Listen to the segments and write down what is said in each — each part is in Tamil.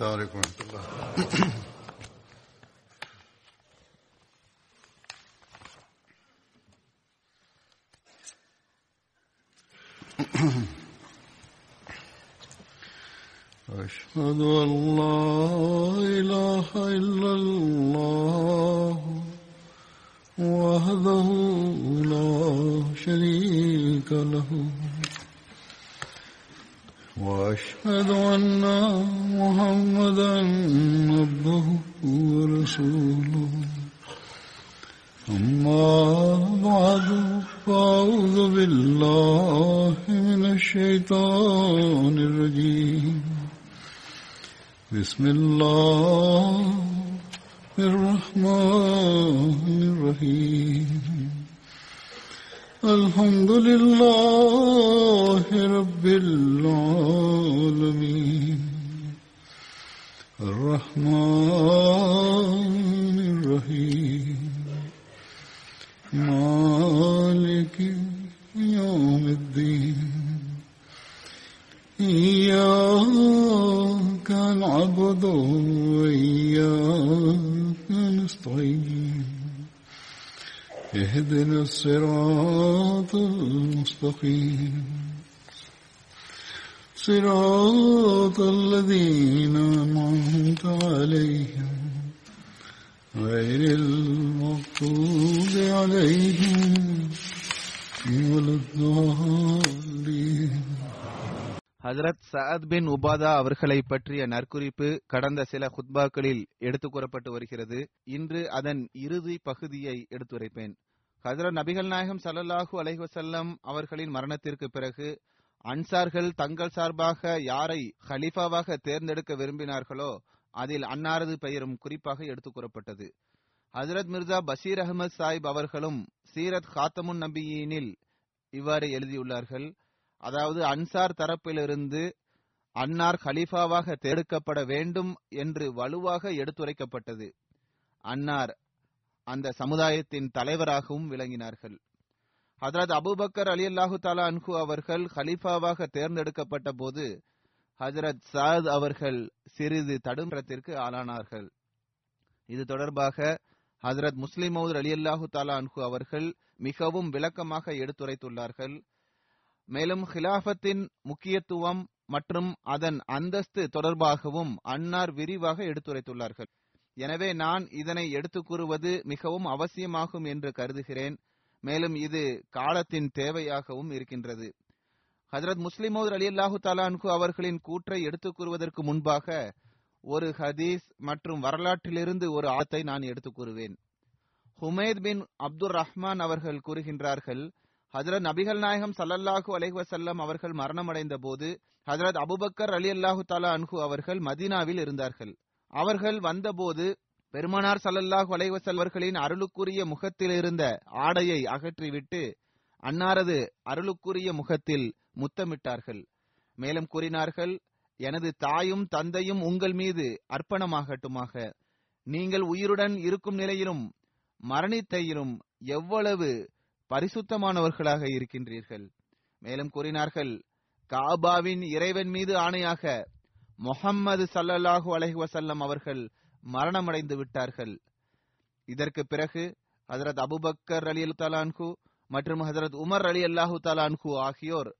السلام عليكم ورحمة الله. أشهد أن لا إله إلا الله وحده لا شريك له. وأشهد بسم الله. உபாதா அவர்களை பற்றிய நற்குறிப்பு கடந்த சில ஹுத்பாக்களில் எடுத்துக் கூறப்பட்டு வருகிறது. இன்று அதன் இறுதி பகுதியை எடுத்துரைப்பேன். ஹஜரத் நபிகள் நாயகம் ஸல்லல்லாஹு அலைஹசல்லம் அவர்களின் மரணத்திற்கு பிறகு அன்சார்கள் தங்கள் சார்பாக யாரை ஹலீஃபாவாக தேர்ந்தெடுக்க விரும்பினார்களோ அதில் அன்னாரது பெயரும் குறிப்பாக எடுத்துக் கூறப்பட்டது. ஹசரத் மிர்சா பஷீர் அகமது சாஹிப் அவர்களும் சீரத் காத்தமுன் நபியினில் இவ்வாறு எழுதியுள்ளார்கள். அதாவது அன்சார் தரப்பிலிருந்து அன்னார் ஹலீஃபாவாக தேர்ந்தெடுக்கப்பட வேண்டும் என்று வலுவாக எடுத்துரைக்கப்பட்டது. அன்னார் அந்த சமுதாயத்தின் தலைவராகவும் விளங்கினார்கள். ஹதரத் அபூபக்கர் அலி அல்லாஹு தாலா அன்ஹு அவர்கள் ஹலீஃபாவாக தேர்ந்தெடுக்கப்பட்ட போது ஹஜரத் சாத் அவர்கள் சிறிது தடுமரத்திற்கு ஆளானார்கள். இது தொடர்பாக ஹஜரத் முஸ்லிம் மவுத் அலி அல்லாஹு தாலா அன்ஹு அவர்கள் மிகவும் விளக்கமாக எடுத்துரைத்துள்ளார்கள். மேலும் ஹிலாஃபத்தின் முக்கியத்துவம் மற்றும் அதன் அந்தஸ்து தொடர்பாகவும் அன்னார் விரிவாக எடுத்துரைத்துள்ளார்கள். எனவே நான் இதனை எடுத்துக் கூறுவது மிகவும் அவசியமாகும் என்று கருதுகிறேன். மேலும் இது காலத்தின் தேவையாகவும் இருக்கின்றது. ஹஜரத் முஸ்லிமோர் அலி அல்லாஹு தாலான்கு அவர்களின் கூற்றை எடுத்துக் கூறுவதற்கு முன்பாக ஒரு ஹதீஸ் மற்றும் வரலாற்றிலிருந்து ஒரு ஆத்தை நான் எடுத்துக் கூறுவேன். ஹுமேத் பின் அப்துர் ரஹ்மான் அவர்கள் கூறுகின்றார்கள் ஹஜரத் நபிகள் நாயகம் சல்லல்லாஹு அலைஹ் வசல்லம் அவர்கள் மரணமடைந்த போது ஹதரத் அபுபக்கர் அலி அல்லாஹு தாலா அன்ஹு அவர்கள் மதீனாவில் இருந்தார்கள். அவர்கள் வந்தபோது பெருமானார் சல்லல்லாஹு அலைஹி அவர்களின் அருளுக்குரிய முகத்தில் இருந்த ஆடையை அகற்றிவிட்டு அன்னாரது அருளுக்குரிய முகத்தில் முத்தமிட்டார்கள். மேலும் கூறினார்கள் எனது தாயும் தந்தையும் உங்கள் மீது அர்ப்பணமாகட்டுமாக. நீங்கள் உயிருடன் இருக்கும் நிலையிலும் மரணித்தையிலும் எவ்வளவு பரிசுத்தமானவர்களாக இருக்கின்றீர்கள்? மேலும் கூறினார்கள் காபாவின் இறைவன் மீது ஆணையாக முஹம்மது சல்லல்லாஹு அலைஹி வசல்லம் அவர்கள் மரணமடைந்து விட்டார்கள். இதற்கு பிறகு ஹசரத் அபுபக்கர் அலி தலான்கு மற்றும் ஹசரத் உமர் அலி அல்லாஹு தலான்கு ஆகியோர்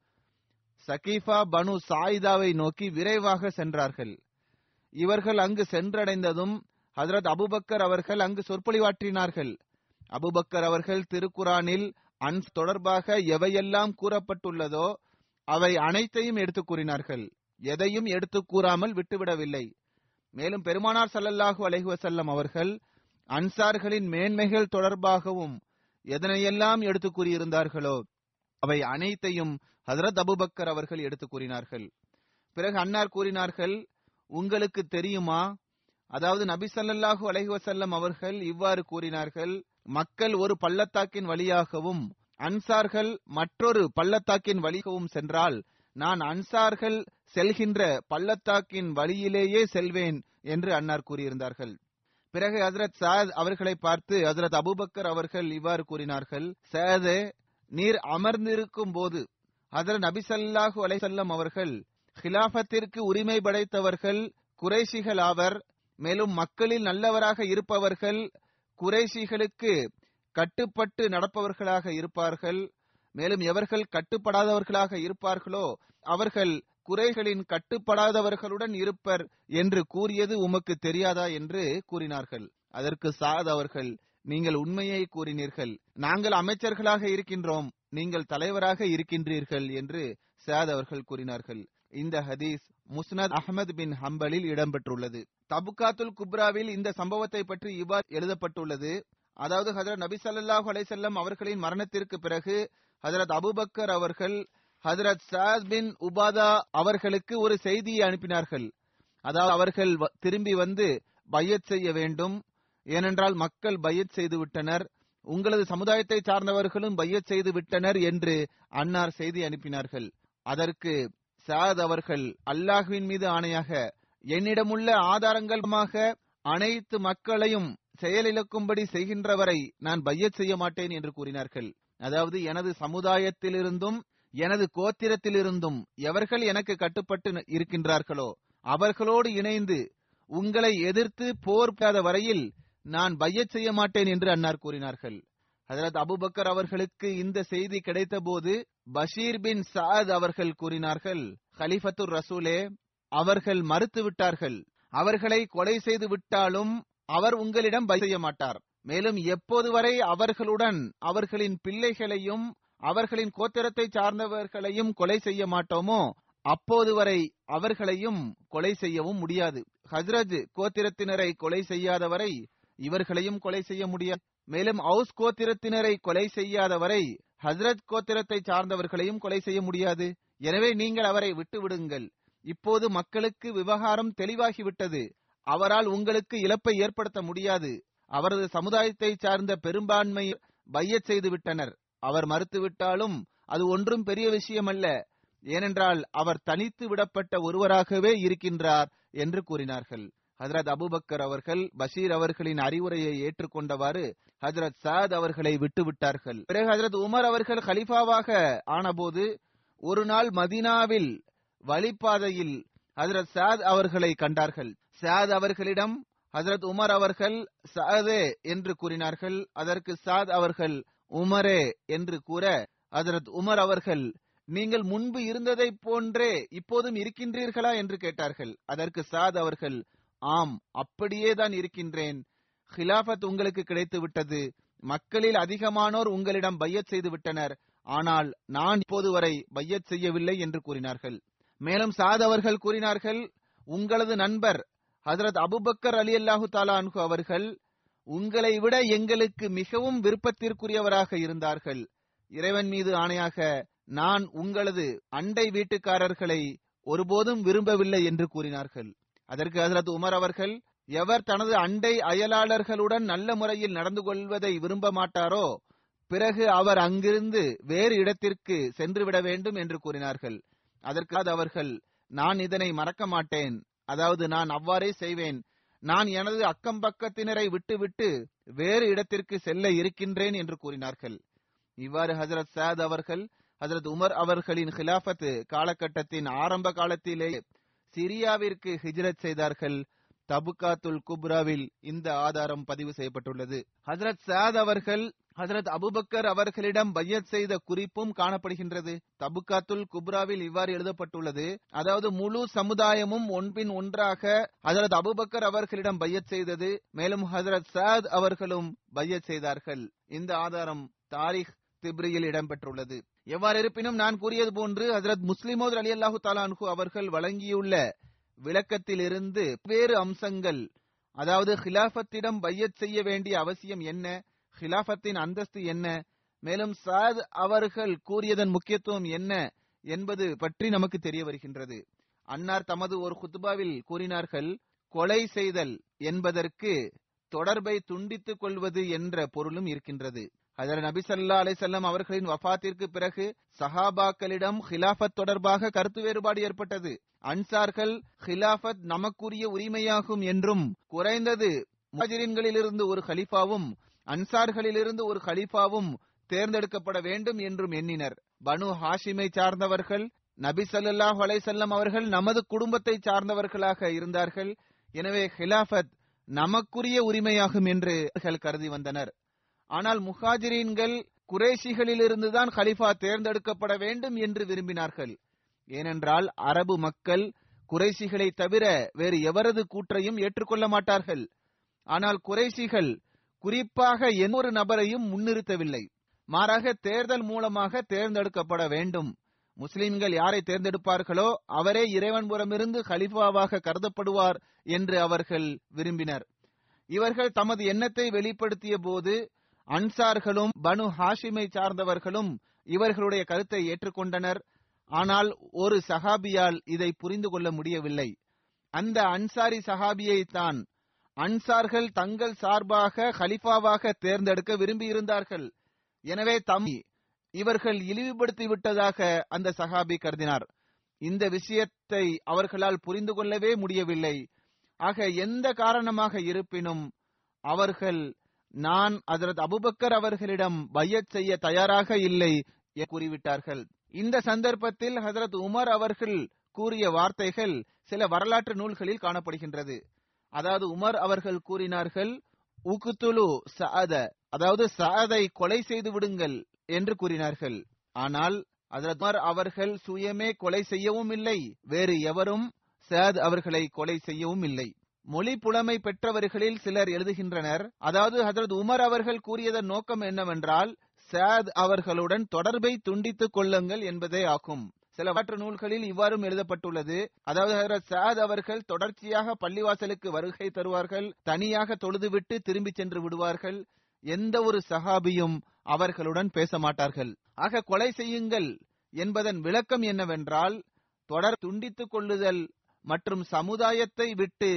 சகீஃபா பனு சாயிதாவை நோக்கி விரைவாக சென்றார்கள். இவர்கள் அங்கு சென்றடைந்ததும் ஹசரத் அபுபக்கர் அவர்கள் அங்கு சொற்பொழிவாற்றினார்கள். அபுபக்கர் அவர்கள் திருக்குரானில் அன்ஸ் தொடர்பாக எவையெல்லாம் கூறப்பட்டுள்ளதோ அவை அனைத்தையும் எடுத்துக் கூறினார்கள். எதையும் எடுத்துக் கூறாமல் விட்டுவிடவில்லை. மேலும் பெருமானார் சல்லல்லாஹு அலைஹுவசல்லம் அவர்கள் அன்சார்களின் மேன்மைகள் தொடர்பாகவும் எதனையெல்லாம் எடுத்துக் கூறியிருந்தார்களோ அவை அனைத்தையும் ஹசரத் அபுபக்கர் அவர்கள் எடுத்துக் கூறினார்கள். பிறகு அன்னார் கூறினார்கள் உங்களுக்கு தெரியுமா? அதாவது நபி சல்லல்லாஹு அலஹி வசல்லம் அவர்கள் இவ்வாறு கூறினார்கள் மக்கள் ஒரு பள்ளத்தாக்கின் வழியாகவும் அன்சார்கள் மற்றொரு பள்ளத்தாக்கின் வழிகவும் சென்றால் நான் அன்சார்கள் செல்கின்ற பள்ளத்தாக்கின் வழியிலேயே செல்வேன் என்று அன்னார் கூறியிருந்தார்கள். பிறகு ஹசரத் சாத் அவர்களை பார்த்து ஹசரத் அபுபக்கர் அவர்கள் இவ்வாறு கூறினார்கள் சாதே நீர் அமர்ந்திருக்கும் போது ஹசரத் நபிசல்லாஹு அலைசல்லம் அவர்கள் ஹிலாபத்திற்கு உரிமை படைத்தவர்கள் குறைஷிகள் ஆவர் மேலும் மக்களில் நல்லவராக இருப்பவர்கள் குறைஷிகளுக்கு கட்டுப்பட்டு நடப்பவர்களாக இருப்பார்கள். மேலும் எவர்கள் கட்டுப்படாதவர்களாக இருப்பார்களோ அவர்கள் குறைகளின் கட்டுப்படாதவர்களுடன் இருப்பர் என்று கூறியது உமக்கு தெரியாதா என்று கூறினார்கள். அதற்கு சாத் அவர்கள் நீங்கள் உண்மையை கூறினீர்கள். நாங்கள் அமைச்சர்களாக இருக்கின்றோம். நீங்கள் தலைவராக இருக்கின்றீர்கள் என்று சாத் அவர்கள் கூறினார்கள். இந்த ஹதீஸ் முஸ்னத் அஹமது பின் ஹம்பலில் இடம்பெற்றுள்ளது. தபுகாத்துல் குப்ராவில் இந்த சம்பவத்தை பற்றி இவ்வாறு எழுதப்பட்டுள்ளது அதாவது ஹதரத் நபி ஸல்லல்லாஹு அலைசல்லம் அவர்களின் மரணத்திற்கு பிறகு ஹதரத் அபூபக்கர் அவர்கள் ஹதரத் சாத் பின் உபாதா அவர்களுக்கு ஒரு செய்தியை அனுப்பினார்கள். அதாவது அவர்கள் திரும்பி வந்து பையத் செய்ய வேண்டும். ஏனென்றால் மக்கள் பையத் செய்து விட்டனர். உங்களது சமுதாயத்தை சார்ந்தவர்களும் பையத் செய்து விட்டனர் என்று அன்னார் செய்தி அனுப்பினார்கள். அதற்கு சாத் அவர்கள் அல்லாஹ்வின் மீது ஆணையாக என்னிடமுள்ள ஆதாரங்கள்மாக அனைத்து மக்களையும் செயலிழக்கும்படி செய்கின்றவரை நான் பையத் செய்ய மாட்டேன் என்று கூறினார்கள். அதாவது எனது சமுதாயத்திலிருந்தும் எனது கோத்திரத்திலிருந்தும் எவர்கள் எனக்கு கட்டுப்பட்டு இருக்கின்றார்களோ அவர்களோடு இணைந்து உங்களை எதிர்த்து போர் வரையில் நான் பையத் செய்ய மாட்டேன் என்று அன்னார் கூறினார்கள். ஹசரத் அபூபக்கர் அவர்களுக்கு இந்த செய்தி கிடைத்தபோது பஷீர் பின் சாத் அவர்கள் கூறினார்கள் ஹலிஃபத்துர் ரசூலே அவர்கள் மறுத்து விட்டார்கள் அவர்களை கொலை செய்து விட்டாலும் அவர் உங்களிடம் பை செய்ய மாட்டார். மேலும் எப்போது வரை அவர்களுடன் அவர்களின் பிள்ளைகளையும் அவர்களின் கோத்திரத்தை சார்ந்தவர்களையும் கொலை செய்ய மாட்டோமோ அப்போது வரை அவர்களையும் கொலை செய்யவும் முடியாது. ஹஸ்ரஜ் கோத்திரத்தினரை கொலை செய்யாதவரை இவர்களையும் கொலை செய்ய முடியாது. மேலும் அவுஸ் கோத்திரத்தினரை கொலை செய்யாத வரை ஹஸ்ரத் கோத்திரத்தை சார்ந்தவர்களையும் கொலை செய்ய முடியாது. எனவே நீங்கள் அவரை விட்டு விடுங்கள் இப்போது மக்களுக்கு விவகாரம் தெளிவாகிவிட்டது. அவரால் உங்களுக்கு இழப்பை ஏற்படுத்த முடியாது. அவரது சமுதாயத்தை சார்ந்த பெரும்பான்மை பையச் செய்து விட்டனர் அவர் மறுத்துவிட்டாலும் அது ஒன்றும் பெரிய விஷயமல்ல. ஏனென்றால் அவர் தனித்து விடப்பட்ட ஒருவராகவே இருக்கின்றார் என்று கூறினார்கள். ஹஜரத் அபூபக்கர் அவர்கள் பஷீர் அவர்களின் அறிவுரையை ஏற்றுக்கொண்டவாறு ஹஜரத் சாத் அவர்களை விட்டுவிட்டார்கள். பிறகு ஹஜரத் உமர் அவர்கள் ஹலிஃபாவாக ஆனபோது ஒரு நாள் மதீனாவில் வழிப்பாதையில் ஹஜரத் சாத் அவர்களை கண்டார்கள். சாத் அவர்களிடம் ஹசரத் உமர் அவர்கள் சாதே என்று கூறினார்கள். அதற்கு சாத் அவர்கள் உமரே என்று கூற ஹசரத் உமர் அவர்கள் நீங்கள் முன்பு இருந்ததைப் போன்றே இப்போதும் இருக்கின்றீர்களா? என்று கேட்டார்கள். அதற்கு சாத் அவர்கள் ஆம் அப்படியே தான் இருக்கின்றேன். ஹிலாஃபத் உங்களுக்கு கிடைத்து விட்டது மக்களில் அதிகமானோர் உங்களிடம் பையத் செய்து விட்டனர் ஆனால் நான் இப்போது வரை பையத் செய்யவில்லை என்று கூறினார்கள். மேலும் சாத் அவர்கள் கூறினார்கள் உங்களது நண்பர் ஹசரத் அபுபக்கர் அலி அல்லாஹு தாலா அவர்கள் உங்களை விட எங்களுக்கு மிகவும் விருப்பத்திற்குரியவராக இருந்தார்கள். இறைவன் மீது ஆணையாக நான் உங்களது அண்டை வீட்டுக்காரர்களை ஒருபோதும் விரும்பவில்லை என்று கூறினார்கள். அதற்கு ஹசரத் உமர் அவர்கள் எவர் தனது அண்டை அயலாளர்களுடன் நல்ல முறையில் நடந்து கொள்வதை விரும்ப மாட்டாரோ பிறகு அவர் அங்கிருந்து வேறு இடத்திற்கு சென்று விட வேண்டும் என்று கூறினார்கள். அதற்காக அவர்கள் நான் இதனை மறக்க மாட்டேன். அதாவது நான் அவ்வாறே செய்வேன். நான் எனது அக்கம் பக்கத்தினரை விட்டுவிட்டு வேறு இடத்திற்கு செல்ல இருக்கின்றேன் என்று கூறினார்கள். இவ்வாறு ஹஜரத் சாத் அவர்கள் ஹஜரத் உமர் அவர்களின் ஹிலாபத்து காலகட்டத்தின் ஆரம்ப காலத்திலே சிரியாவிற்கு ஹிஜ்ரத் செய்தார்கள். தபுகாத்துல் குப்ராவில் இந்த ஆதாரம் பதிவு செய்யப்பட்டுள்ளது. ஹசரத் சாத் அவர்கள் ஹசரத் அபுபக்கர் அவர்களிடம் பையத் செய்த குறிப்பும் காணப்படுகின்றது. தபுகாத்துல் குப்ராவில் இவ்வாறு எழுதப்பட்டுள்ளது. அதாவது முழு சமுதாயமும் ஒன்பின் ஒன்றாக ஹசரத் அபுபக்கர் அவர்களிடம் பையத் செய்தது மேலும் ஹசரத் சாத் அவர்களும் பையத் செய்தார்கள். இந்த ஆதாரம் தாரிக் திப்ரியில் இடம்பெற்றுள்ளது. எவ்வாறு இருப்பினும் நான் கூறியது போன்று ஹசரத் முஸ்லிமோத் அலி அல்லாஹு தாலான்ஹு அவர்கள் வழங்கியுள்ள விளக்கத்திலிருந்து வேறு அம்சங்கள். அதாவது ஹிலாஃபத்திடம் பையத் செய்ய வேண்டிய அவசியம் என்ன? ஹிலாஃபத்தின் அந்தஸ்து என்ன? மேலும் சாத் அவர்கள் கூறியதன் முக்கியத்துவம் என்ன என்பது பற்றி நமக்கு தெரிய வருகின்றது. அன்னார் தமது ஒரு குத்துபாவில் கூறினார்கள் கொலை செய்தல் என்பதற்கு தொடர்பை துண்டித்துக் கொள்வது என்ற பொருளும் இருக்கின்றது. அதில் நபி சல்லா அலிசல்லாம் அவர்களின் வஃபாத்திற்கு பிறகு சஹாபாக்களிடம் ஹிலாஃபத் தொடர்பாக கருத்து வேறுபாடு ஏற்பட்டது. அன்சார்கள் ஹிலாஃபத் நமக்குரிய உரிமையாகும் என்றும் குறைந்தது முஹாஜிரின்களிலிருந்து ஒரு ஹலிஃபாவும் அன்சார்களிலிருந்து ஒரு ஹலிஃபாவும் தேர்ந்தெடுக்கப்பட வேண்டும் என்றும் எண்ணினர். பனு ஹாஷிமை சார்ந்தவர்கள் நபி சல்லாஹ் அலைசல்லம் அவர்கள் நமது குடும்பத்தை சார்ந்தவர்களாக இருந்தார்கள். எனவே ஹிலாஃபத் நமக்குரிய உரிமையாகும் என்று கருதி வந்தனர். ஆனால் முஹாஜிரீன்கள் குறைஷிகளிலிருந்துதான் ஹலிஃபா தேர்ந்தெடுக்கப்பட வேண்டும் என்று விரும்பினார்கள். ஏனென்றால் அரபு மக்கள் குறைசிகளை தவிர வேறு எவரது கூற்றையும் ஏற்றுக்கொள்ள மாட்டார்கள். ஆனால் குறைசிகள் குறிப்பாக எந்தொரு நபரையும் முன்னிறுத்தவில்லை. மாறாக தேர்தல் மூலமாக தேர்ந்தெடுக்கப்பட வேண்டும். முஸ்லிம்கள் யாரை தேர்ந்தெடுப்பார்களோ அவரே இறைவன்புறமிருந்து ஹலிஃபாவாக கருதப்படுவார் என்று அவர்கள் விரும்பினர். இவர்கள் தமது எண்ணத்தை வெளிப்படுத்திய போது அன்சார்களும் பனு ஹாஷிமை சார்ந்தவர்களும் இவர்களுடைய கருத்தை ஏற்றுக்கொண்டனர். ஆனால் ஒரு சஹாபியால் இதை புரிந்து கொள்ள முடியவில்லை. அந்த அன்சாரி சஹாபியை தான் அன்சார்கள் தங்கள் சார்பாக ஹலிஃபாவாக தேர்ந்தெடுக்க விரும்பியிருந்தார்கள். எனவே தம் இவர்கள் இழிவுபடுத்தி விட்டதாக அந்த சஹாபி கருதினார். இந்த விஷயத்தை அவர்களால் புரிந்து கொள்ளவே முடியவில்லை. ஆக எந்த காரணமாக இருப்பினும் அவர்கள் நான் அதரத் அபுபக்கர் அவர்களிடம் பையத் செய்ய தயாராக இல்லை என கூறிவிட்டார்கள். இந்த சந்தர்ப்பத்தில் ஹசரத் உமர் அவர்கள் கூறிய வார்த்தைகள் சில வரலாற்று நூல்களில் காணப்படுகின்றது. அதாவது உமர் அவர்கள் கூறினார்கள் உகுத்துலு சஅத அதாவது சஅதை கொலை செய்து விடுங்கள் என்று கூறினார்கள். ஆனால் அதரத் உமர் அவர்கள் சுயமே கொலை செய்யவும் இல்லை வேறு எவரும் சஅத் அவர்களை கொலை செய்யவும் இல்லை மொழி புலமை பெற்றவர்களில் சிலர் எழுதுகின்றனர். அதாவது ஹசரத் உமர் அவர்கள் கூறியதன் நோக்கம் என்னவென்றால் சாத் அவர்களுடன் தொடர்பை துண்டித்துக் கொள்ளுங்கள் என்பதே ஆகும். சில மற்ற நூல்களில் இவ்வாறும் எழுதப்பட்டுள்ளது. அதாவது ஹசரத் சாத் அவர்கள் தொடர்ச்சியாக பள்ளிவாசலுக்கு வருகை தருவார்கள் தனியாக தொழுதுவிட்டு திரும்பி சென்று விடுவார்கள். எந்த ஒரு சஹாபியும் அவர்களுடன் பேச மாட்டார்கள். ஆக கொலை செய்யுங்கள் என்பதன் விளக்கம் என்னவென்றால் தொடர் துண்டித்துக் கொள்ளுதல் மற்றும் சமுதாயத்தை விட்டு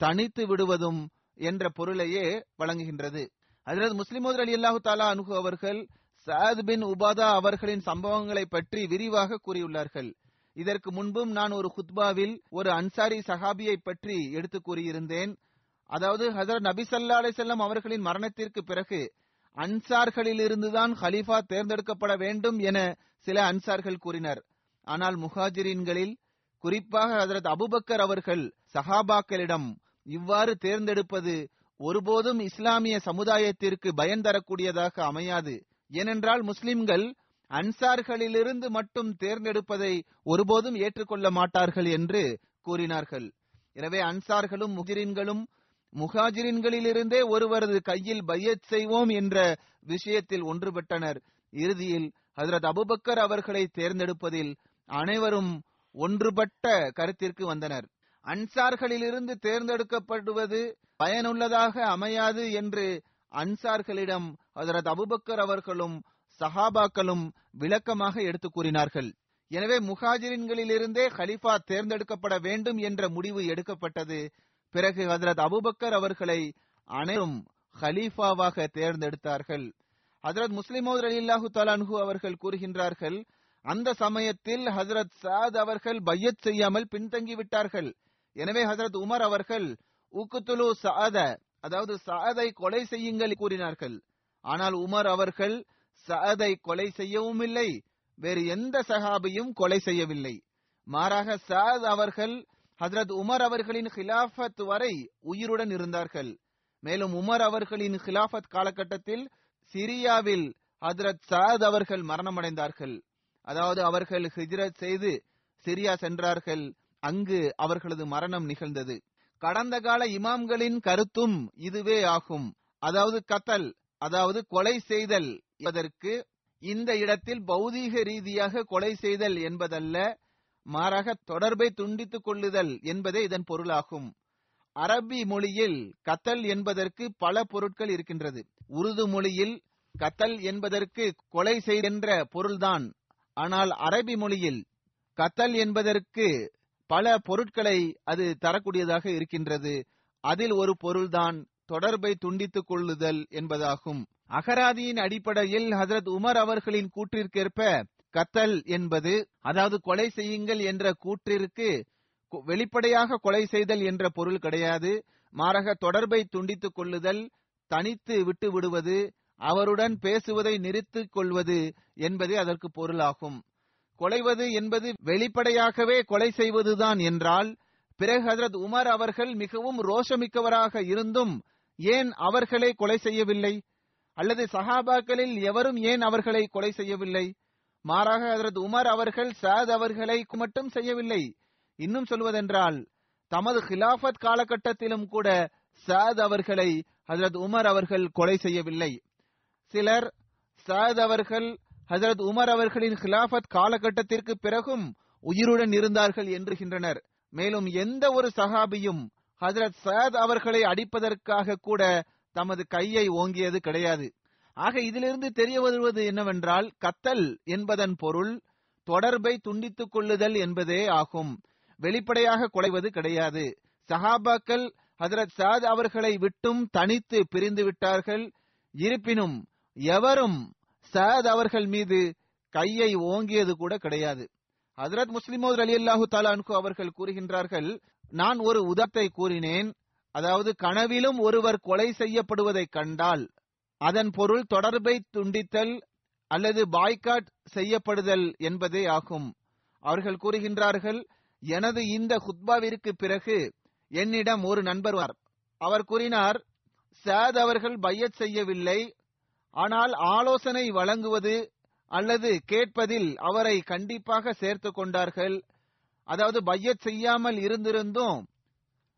தனித்து விடுவதும் என்ற பொருளையே வழங்குகின்றது. ஹஜரத் முஸ்லிமோதர் அலி அல்லாஹு தாலா அனுகு அவர்கள் சாத் பின் உபாதா அவர்களின் சம்பவங்களை பற்றி விரிவாக கூறியுள்ளார்கள். இதற்கு முன்பும் நான் ஒரு குத்பாவில் ஒரு அன்சாரி சஹாபியை பற்றி எடுத்து கூறியிருந்தேன். அதாவது ஹசரத் நபி சல்லா அலிசல்லாம் அவர்களின் மரணத்திற்கு பிறகு அன்சார்களிலிருந்துதான் ஹலீஃபா தேர்ந்தெடுக்கப்பட வேண்டும் என சில அன்சார்கள் கூறினர். ஆனால் முஹாஜிரின்களில் குறிப்பாக ஹசரத் அபுபக்கர் அவர்கள் சஹாபாக்களிடம் இவ்வாறு தேர்ந்தெடுப்பது ஒருபோதும் இஸ்லாமிய சமுதாயத்திற்கு பயன் தரக்கூடியதாக அமையாது. ஏனென்றால் முஸ்லிம்கள் அன்சார்களிலிருந்து மட்டும் தேர்ந்தெடுப்பதை ஒருபோதும் ஏற்றுக்கொள்ள மாட்டார்கள் என்று கூறினார்கள். எனவே அன்சார்களும் முகிரின்களும் முஹாஜிரின்களிலிருந்தே ஒருவரது கையில் பையத் செய்வோம் என்ற விஷயத்தில் ஒன்றுபட்டனர். இறுதியில் ஹசரத் அபுபக்கர் அவர்களை தேர்ந்தெடுப்பதில் அனைவரும் ஒன்றுபட்ட கருத்திற்கு வந்தனர். அன்சார்களிலிருந்து தேர்ந்தெடுக்கப்படுவது பயனுள்ளதாக அமையாது என்று அன்சார்களிடம் ஹசரத் அபுபக்கர் அவர்களும் சஹாபாக்களும் விளக்கமாக எடுத்து கூறினார்கள். எனவே முஹாஜிரின்களிலிருந்தே ஹலிஃபா தேர்ந்தெடுக்கப்பட வேண்டும் என்ற முடிவு எடுக்கப்பட்டது. பிறகு ஹசரத் அபுபக்கர் அவர்களை அனைவரும் ஹலீஃபாவாக தேர்ந்தெடுத்தார்கள். ஹசரத் முஸ்லிமோத் அலில்லாஹு தலான்ஹு அவர்கள் கூறுகின்றார்கள் அந்த சமயத்தில் ஹசரத் சாத் அவர்கள் பையத் செய்யாமல் பின்தங்கி விட்டார்கள் எனவே ஹசரத் உமர் அவர்கள் உக்குத்துலு சாத அதாவது சாதை கொலை செய்யுங்கள் கூறினார்கள். ஆனால் உமர் அவர்கள் சஅதை கொலை செய்யவும் இல்லை வேறு எந்த சஹாபியும் கொலை செய்யவில்லை. மாறாக சாத் அவர்கள் ஹசரத் உமர் அவர்களின் ஹிலாஃபத் வரை உயிருடன் இருந்தார்கள். மேலும் உமர் அவர்களின் ஹிலாஃபத் காலகட்டத்தில் சிரியாவில் ஹசரத் சாத் அவர்கள் மரணமடைந்தார்கள். அதாவது அவர்கள் ஹிஜ்ரத் செய்து சிரியா சென்றார்கள். அங்கு அவர்களது மரணம் நிகழ்ந்தது. கடந்த கால இமாம்களின் கருத்தும் இதுவே ஆகும். அதாவது கத்தல் அதாவது கொலை செய்தல் என்பதற்கு இந்த இடத்தில் பௌதீக ரீதியாக கொலை செய்தல் என்பதல்ல மாறாக தொடர்பை துண்டித்துக் கொள்ளுதல் என்பதே இதன் பொருளாகும். அரபி மொழியில் கத்தல் என்பதற்கு பல பொருட்கள் இருக்கின்றது. உருது மொழியில் கத்தல் என்பதற்கு கொலை செய்கின்ற பொருள்தான். ஆனால் அரபி மொழியில் கத்தல் என்பதற்கு பல பொருட்களை அது தரக்கூடியதாக இருக்கின்றது. அதில் ஒரு பொருள்தான் தொடர்பை துண்டித்துக் கொள்ளுதல் என்பதாகும். அகராதியின் அடிப்படையில் ஹசரத் உமர் அவர்களின் கூற்றிற்கேற்ப கத்தல் என்பது அதாவது கொலை செய்யுங்கள் என்ற கூற்றிற்கு வெளிப்படையாக கொலை செய்தல் என்ற பொருள் கிடையாது. மாறாக தொடர்பை துண்டித்துக் கொள்ளுதல் தனித்து விட்டு விடுவது அவருடன் பேசுவதை நிறுத்திக் கொள்வது என்பதே அதற்கு பொருளாகும். கொலைவது என்பது வெளிப்படையாகவே கொலை செய்வதுதான் என்றால் பிறகு ஹசரத் உமர் அவர்கள் மிகவும் ரோஷமிக்கவராக இருந்தும் ஏன் அவர்களை கொலை செய்யவில்லை? அல்லது சஹாபாக்களில் எவரும் ஏன் அவர்களை கொலை செய்யவில்லை? மாறாக ஹசரத் உமர் அவர்கள் சாத் அவர்களை மட்டும் செய்யவில்லை. இன்னும் சொல்வதென்றால் தமது ஹிலாஃபத் காலகட்டத்திலும் கூட சாத் அவர்களை ஹசரத் உமர் அவர்கள் கொலை செய்யவில்லை. சிலர் சாத் அவர்கள் ஹஜரத் உமர் அவர்களின் ஹிலாபத் காலகட்டத்திற்கு பிறகும் உயிருடன் இருந்தார்கள் என்றுகின்றனர். மேலும் எந்த ஒரு சஹாபியும் ஹசரத் சயத் அவர்களை அடிப்பதற்காக கூட தமது கையை ஓங்கியது கிடையாது. ஆக இதிலிருந்து தெரிய வருவது என்னவென்றால் கத்தல் என்பதன் பொருள் தொடர்பை துண்டித்துக் கொள்ளுதல் என்பதே ஆகும். வெளிப்படையாக குலைவது கிடையாது. சஹாபாக்கள் ஹஜரத் சாத் அவர்களை விட்டும் தனித்து பிரிந்து விட்டார்கள். இருப்பினும் எவரும் சாத் அவர்கள் மீது கையை ஓங்கியது கூட கிடையாது. ஹசரத் முஸ்லிமோத் அலி அல்லாஹு தாலான்கு அவர்கள் கூறுகின்றார்கள் நான் ஒரு உதத்தை கூறினேன் அதாவது கனவிலும் ஒருவர் கொலை செய்யப்படுவதை கண்டால் அதன் பொருள் தொடர்பை துண்டித்தல் அல்லது பாய்காட் செய்யப்படுதல் என்பதே ஆகும். அவர்கள் கூறுகின்றார்கள் எனது இந்த ஹுத்பாவிற்கு பிறகு என்னிடம் ஒரு நண்பர் வார் அவர் கூறினார் சாத் அவர்கள் பையத் செய்யவில்லை ஆனால் ஆலோசனை வழங்குவது அல்லது கேட்பதில் அவரை கண்டிப்பாக சேர்த்து கொண்டார்கள். அதாவது பையத் செய்யாமல் இருந்திருந்தும்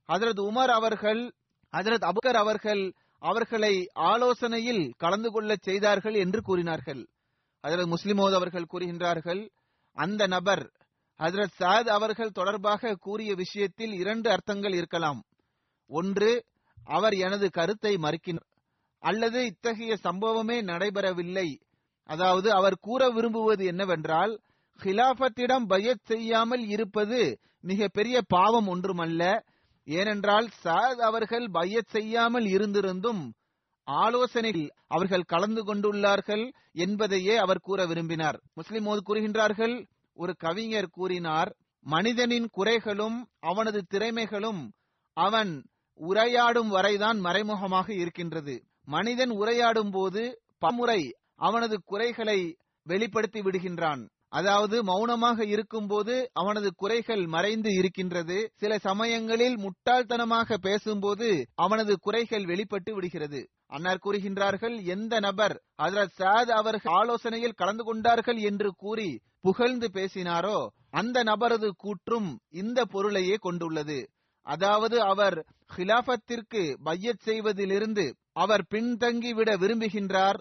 ஹசரத் உமர் அவர்கள் ஹசரத் அபுகர் அவர்கள் அவர்களை ஆலோசனையில் கலந்து கொள்ள செய்தார்கள் என்று கூறினார்கள். ஹசரத் முஸ்லிமோத் அவர்கள் கூறுகின்றார்கள் அந்த நபர் ஹசரத் சாத் அவர்கள் தொடர்பாக கூறிய விஷயத்தில் இரண்டு அர்த்தங்கள் இருக்கலாம். ஒன்று அவர் எனது கருத்தை மறுக்கினார் அல்லது இத்தகைய சம்பவமே நடைபெறவில்லை. அதாவது அவர் கூற விரும்புவது என்னவென்றால் ஹிலாபத்திடம் பயத் செய்யாமல் இருப்பது மிக பெரிய பாவம் ஒன்றுமல்ல. ஏனென்றால் சாத் அவர்கள் பயத் செய்யாமல் இருந்திருந்தும் ஆலோசனையில் அவர்கள் கலந்து கொண்டுள்ளார்கள் என்பதையே அவர் கூற விரும்பினார். முஸ்லிம் மோது கூறுகின்றார்கள் ஒரு கவிஞர் கூறினார் மனிதனின் குறைகளும் அவனது திறமைகளும் அவன் உரையாடும் வரைதான் மறைமுகமாக இருக்கின்றது. மனிதன் உரையாடும் போது பமுறை அவனது குறைகளை வெளிப்படுத்தி விடுகின்றான். அதாவது மௌனமாக இருக்கும்போது அவனது குறைகள் மறைந்து இருக்கின்றது. சில சமயங்களில் முட்டாள்தனமாக பேசும்போது அவனது குறைகள் வெளிப்பட்டு விடுகிறது. அன்னார் கூறுகின்றார்கள் எந்த நபர் ஹதரத் சாத் அவர்கள் ஆலோசனையில் கலந்து கொண்டார்கள் என்று கூறி புகழ்ந்து பேசினாரோ அந்த நபரது கூற்றும் இந்த பொருளையே கொண்டுள்ளது. அதாவது அவர் ஹிலாபத்திற்கு பையத் செய்வதிலிருந்து அவர் பின்தங்கிவிட விரும்புகின்றார்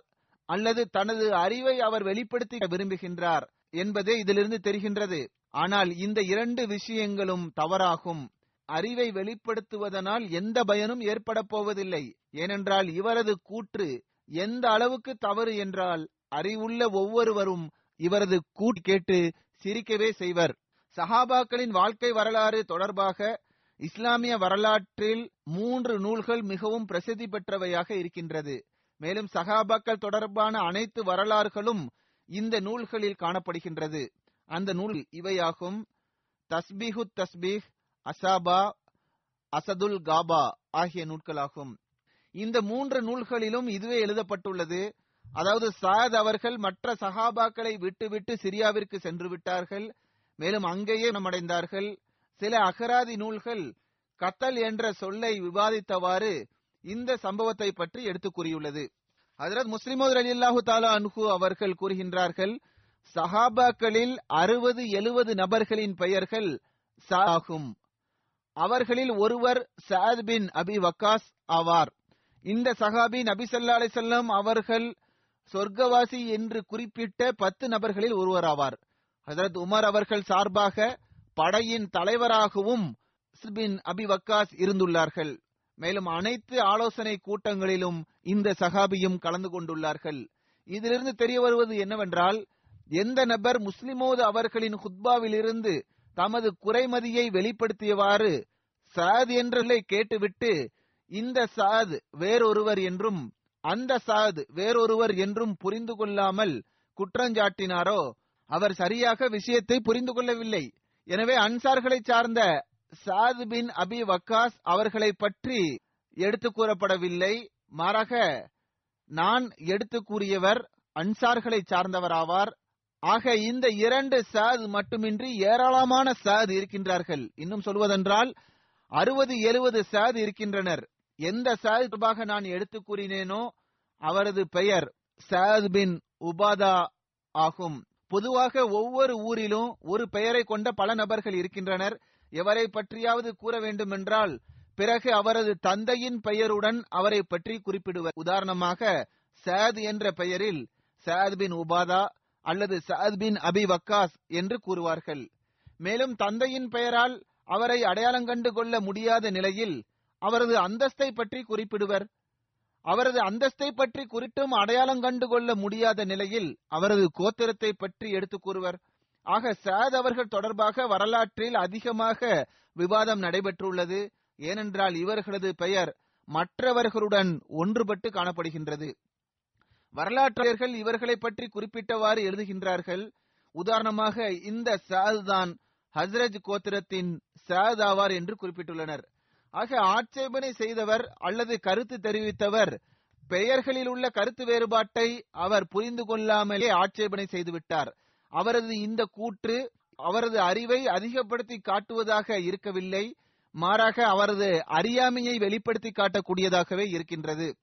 அல்லது தனது அறிவை அவர் வெளிப்படுத்தி விரும்புகின்றார் என்பதே இதிலிருந்து தெரிகின்றது. ஆனால் இந்த இரண்டு விஷயங்களும் தவறாகும். அறிவை வெளிப்படுத்துவதனால் எந்த பயனும் ஏற்பட போவதில்லை. ஏனென்றால் இவரது கூற்று எந்த அளவுக்கு தவறு என்றால் அறிவுள்ள ஒவ்வொருவரும் இவரது கூட் கேட்டு சிரிக்கவே செய்வர். சஹாபாக்களின் வாழ்க்கை வரலாறு தொடர்பாக இஸ்லாமிய வரலாற்றில் மூன்று நூல்கள் மிகவும் பிரசித்தி பெற்றவையாக இருக்கின்றது. மேலும் சகாபாக்கள் தொடர்பான அனைத்து வரலாறுகளும் இந்த நூல்களில் காணப்படுகின்றது. அந்த நூல் இவையாகும். தஸ்பீஹு தஸ்பீஹ் அசாபா அசதுல் காபா ஆகிய நூல்களாகும். இந்த மூன்று நூல்களிலும் இதுவே எழுதப்பட்டுள்ளது. அதாவது சாத் அவர்கள் மற்ற சஹாபாக்களை விட்டுவிட்டு சிரியாவிற்கு சென்று விட்டார்கள். மேலும் அங்கேயே மடைந்தார்கள் சில அகராதி நூல்கள் கத்தல் என்ற சொல்லை விவாதித்தவாறு இந்த சம்பவத்தை பற்றி எடுத்து கூறியுள்ளது. ஹசரத் முஸ்லிமோத் அலி அல்லாஹு தாலா அன்ஹு அவர்கள் கூறுகின்றார்கள் சஹாபாக்களில் அறுபது எழுபது நபர்களின் பெயர்கள் ஆகும் அவர்களில் ஒருவர் சாத் பின் அபி வக்காஸ் ஆவார். இந்த சஹாபி நபி சல்லா செல்லம் அவர்கள் சொர்க்கவாசி என்று குறிப்பிட்ட பத்து நபர்களில் ஒருவர் ஆவார் ஹசரத் உமர் அவர்கள் சார்பாக படையின் தலைவராகவும் பின் அபி வக்காஸ் இருந்துள்ளார்கள். மேலும் அனைத்து ஆலோசனை கூட்டங்களிலும் இந்த சகாபியும் கலந்து கொண்டுள்ளார்கள். இதிலிருந்து தெரிய வருவது என்னவென்றால் எந்த நபர் முஸ்லிமோது அவர்களின் ஹுத்பாவிலிருந்து தமது குறைமதியை வெளிப்படுத்தியவாறு சாத் என்றதை கேட்டுவிட்டு இந்த சாத் வேறொருவர் என்றும் அந்த சாத் வேறொருவர் என்றும் புரிந்து கொள்ளாமல் குற்றஞ்சாட்டினாரோ அவர் சரியாக விஷயத்தை புரிந்து கொள்ளவில்லை. எனவே அன்சார்களை சார்ந்த சாது பின் அபி வக்காஸ் அவர்களை பற்றி எடுத்து கூறப்படவில்லை. மாறாக நான் எடுத்து கூறியவர் அன்சார்களை சார்ந்தவராவார். ஆக இந்த இரண்டு சாது மட்டுமின்றி ஏராளமான சாது இருக்கின்றார்கள். இன்னும் சொல்வதென்றால் அறுபது எழுபது சாது இருக்கின்றனர். எந்த சாது தொடர்பாக நான் எடுத்து கூறினேனோ அவரது பெயர் சாத் பின் உபாதா ஆகும். பொதுவாக ஒவ்வொரு ஊரிலும் ஒரு பெயரை கொண்ட பல நபர்கள் இருக்கின்றனர். எவரை பற்றியாவது கூற வேண்டுமென்றால் பிறகு அவரது தந்தையின் பெயருடன் அவரை பற்றி குறிப்பிடுவர். உதாரணமாக சாத் என்ற பெயரில் சாத் பின் உபாதா அல்லது சாத் பின் அபி வக்காஸ் என்று கூறுவார்கள். மேலும் தந்தையின் பெயரால் அவரை அடையாளம் கண்டு கொள்ள முடியாத நிலையில் அவரது அந்தஸ்தை பற்றி குறிப்பிடுவர். அவரது அந்தஸ்தை பற்றி குறித்தும் அடையாளம் கண்டுகொள்ள முடியாத நிலையில் அவரது கோத்திரத்தை பற்றி எடுத்து கூறுவர். ஆக சாத் அவர்கள் தொடர்பாக வரலாற்றில் அதிகமாக விவாதம் நடைபெற்றுள்ளது. ஏனென்றால் இவர்களது பெயர் மற்றவர்களுடன் ஒன்றுபட்டு காணப்படுகின்றது. வரலாற்றாளர்கள் இவர்களை பற்றி குறிப்பிட்டவாறு எழுதுகின்றார்கள். உதாரணமாக இந்த சாத் தான் ஹஸ்ரஜ் கோத்திரத்தின் சாத் ஆவார் என்று குறிப்பிட்டுள்ளனர். ஆக ஆட்சேபனை செய்தவர் அல்லது கருத்து தெரிவித்தவர் பெயர்களில் உள்ள கருத்து வேறுபாட்டை அவர் புரிந்து கொள்ளாமலே ஆட்சேபனை செய்துவிட்டார் அவரது இந்த கூற்று அவரது அறிவை அதிகப்படுத்தி காட்டுவதாக இருக்கவில்லை. மாறாக அவரது அறியாமையை வெளிப்படுத்தி காட்டக்கூடியதாகவே இருக்கின்றது.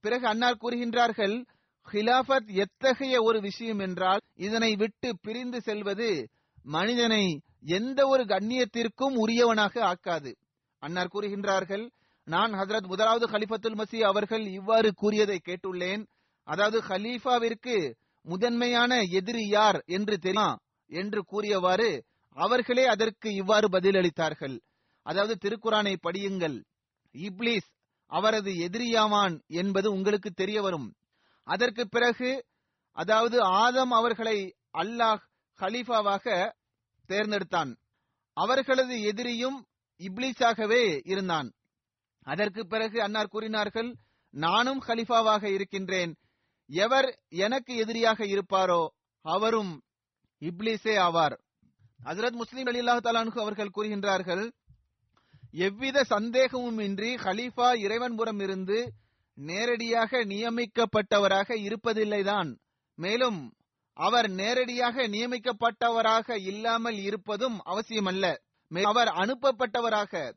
பிறகு அன்னார் கூறுகின்றார்கள் ஹிலாபத் எத்தகைய ஒரு விஷயம் என்றால் இதனை விட்டு பிரிந்து செல்வது மனிதனை எந்த ஒரு கண்ணியத்திற்கும் உரியவனாக ஆக்காது. அன்னார் கூறுகின்றார்கள் நான் ஹசரத் முதலாவது ஹலிஃபத்துல் மசி அவர்கள் இவ்வாறு கூறியதை கேட்டுள்ளேன். அதாவது ஹலீஃபாவிற்கு முதன்மையான எதிரி யார் என்று தெரியும்? என்று கூறியவாறு அவர்களே அதற்கு இவ்வாறு பதிலளித்தார்கள். அதாவது திருக்குறானை படியுங்கள். இப்லீஸ் அவரது எதிரியாவான் என்பது உங்களுக்கு தெரிய வரும். அதற்கு பிறகு அதாவது ஆதம் அவர்களை அல்லாஹ் ஹலீஃபாவாக தேர்ந்தெடுத்தான். அவர்களது எதிரியும் இப்லீஸாகவே இருந்தான். அதற்கு பிறகு அன்னார் கூறினார்கள் நானும் ஹலிஃபாவாக இருக்கின்றேன். எவர் எனக்கு எதிரியாக இருப்பாரோ அவரும் இப்லீஸே ஆவார். ஹசரத் முஸ்லீம் அலி அல்லாஹு அவர்கள் கூறுகின்றார்கள் எவ்வித சந்தேகமும் இன்றி ஹலீஃபா இறைவன்புறம் இருந்து நேரடியாக நியமிக்கப்பட்டவராக இருப்பதில்லைதான். மேலும் அவர் நேரடியாக நியமிக்கப்பட்டவராக இல்லாமல் இருப்பதும் அவசியமல்ல. அவர் அனுப்பப்பட்டவராக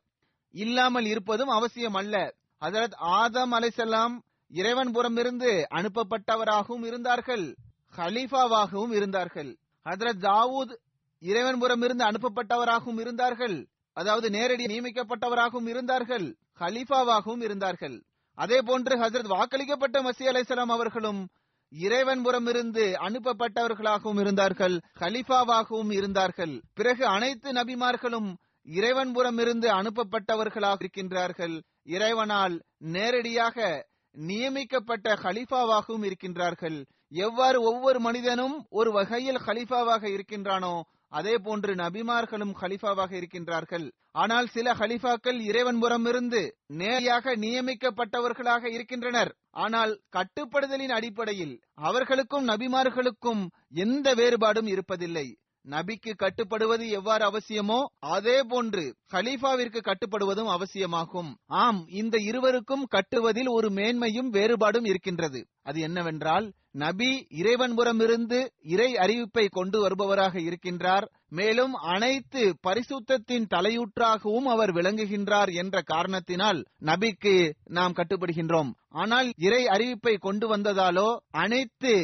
இல்லாமல் இருப்பதும் அவசியம் அல்ல. ஹசரத் ஆதம் அலைசல்லாம் இறைவன் புறமிருந்து அனுப்பப்பட்டவராகவும் இருந்தார்கள். ஹலீஃபாவாகவும் இருந்தார்கள். ஹசரத் தாவூத் இறைவன் புறமிருந்து அனுப்பப்பட்டவராகவும் இருந்தார்கள். அதாவது நேரடி நியமிக்கப்பட்டவராகவும் இருந்தார்கள். ஹலீஃபாவாகவும் இருந்தார்கள். அதே போன்று ஹசரத் வாக்களிக்கப்பட்ட மசி அலைசலாம் அவர்களும் இறைவன் அனுப்பப்பட்டவர்களாகவும் இருந்தார்கள் ஹலிஃபாவாகவும் இருந்தார்கள். பிறகு அனைத்து நபிமார்களும் இறைவன் புறமிருந்து அனுப்பப்பட்டவர்களாக இருக்கின்றார்கள். இறைவனால் நேரடியாக நியமிக்கப்பட்ட ஹலிஃபாவாகவும் இருக்கின்றார்கள். எவ்வாறு ஒவ்வொரு மனிதனும் ஒரு வகையில் ஹலிஃபாவாக இருக்கின்றானோ அதே போன்று நபிமார்களும் ஹலிஃபாவாக இருக்கின்றார்கள். ஆனால் சில ஹலிஃபாக்கள் இறைவன் புறமிருந்து நேரடியாக நியமிக்கப்பட்டவர்களாக இருக்கின்றனர். ஆனால் கட்டுப்படுதலின் அடிப்படையில் அவர்களுக்கும் நபிமார்களுக்கும் எந்த வேறுபாடும் இருப்பதில்லை. நபிக்கு கட்டுப்படுவது எவ்வாறு அவசியமோ அதே போன்று ஹலீஃபாவிற்கு கட்டுப்படுவதும் அவசியமாகும். ஆம் இந்த இருவருக்கும் கட்டுவதில் ஒரு மேன்மையும் வேறுபாடும் இருக்கின்றது. அது என்னவென்றால் நபி இறைவன்புறமிருந்து இறை அறிவிப்பை கொண்டு வருபவராக இருக்கின்றார். மேலும் அனைத்து பரிசுத்தத்தின் தலையூற்றாகவும் அவர் விளங்குகின்றார் என்ற காரணத்தினால் நபிக்கு நாம் கட்டுப்படுகின்றோம். ஆனால் இறை அறிவிப்பை கொண்டு வந்ததாலோ அனைத்து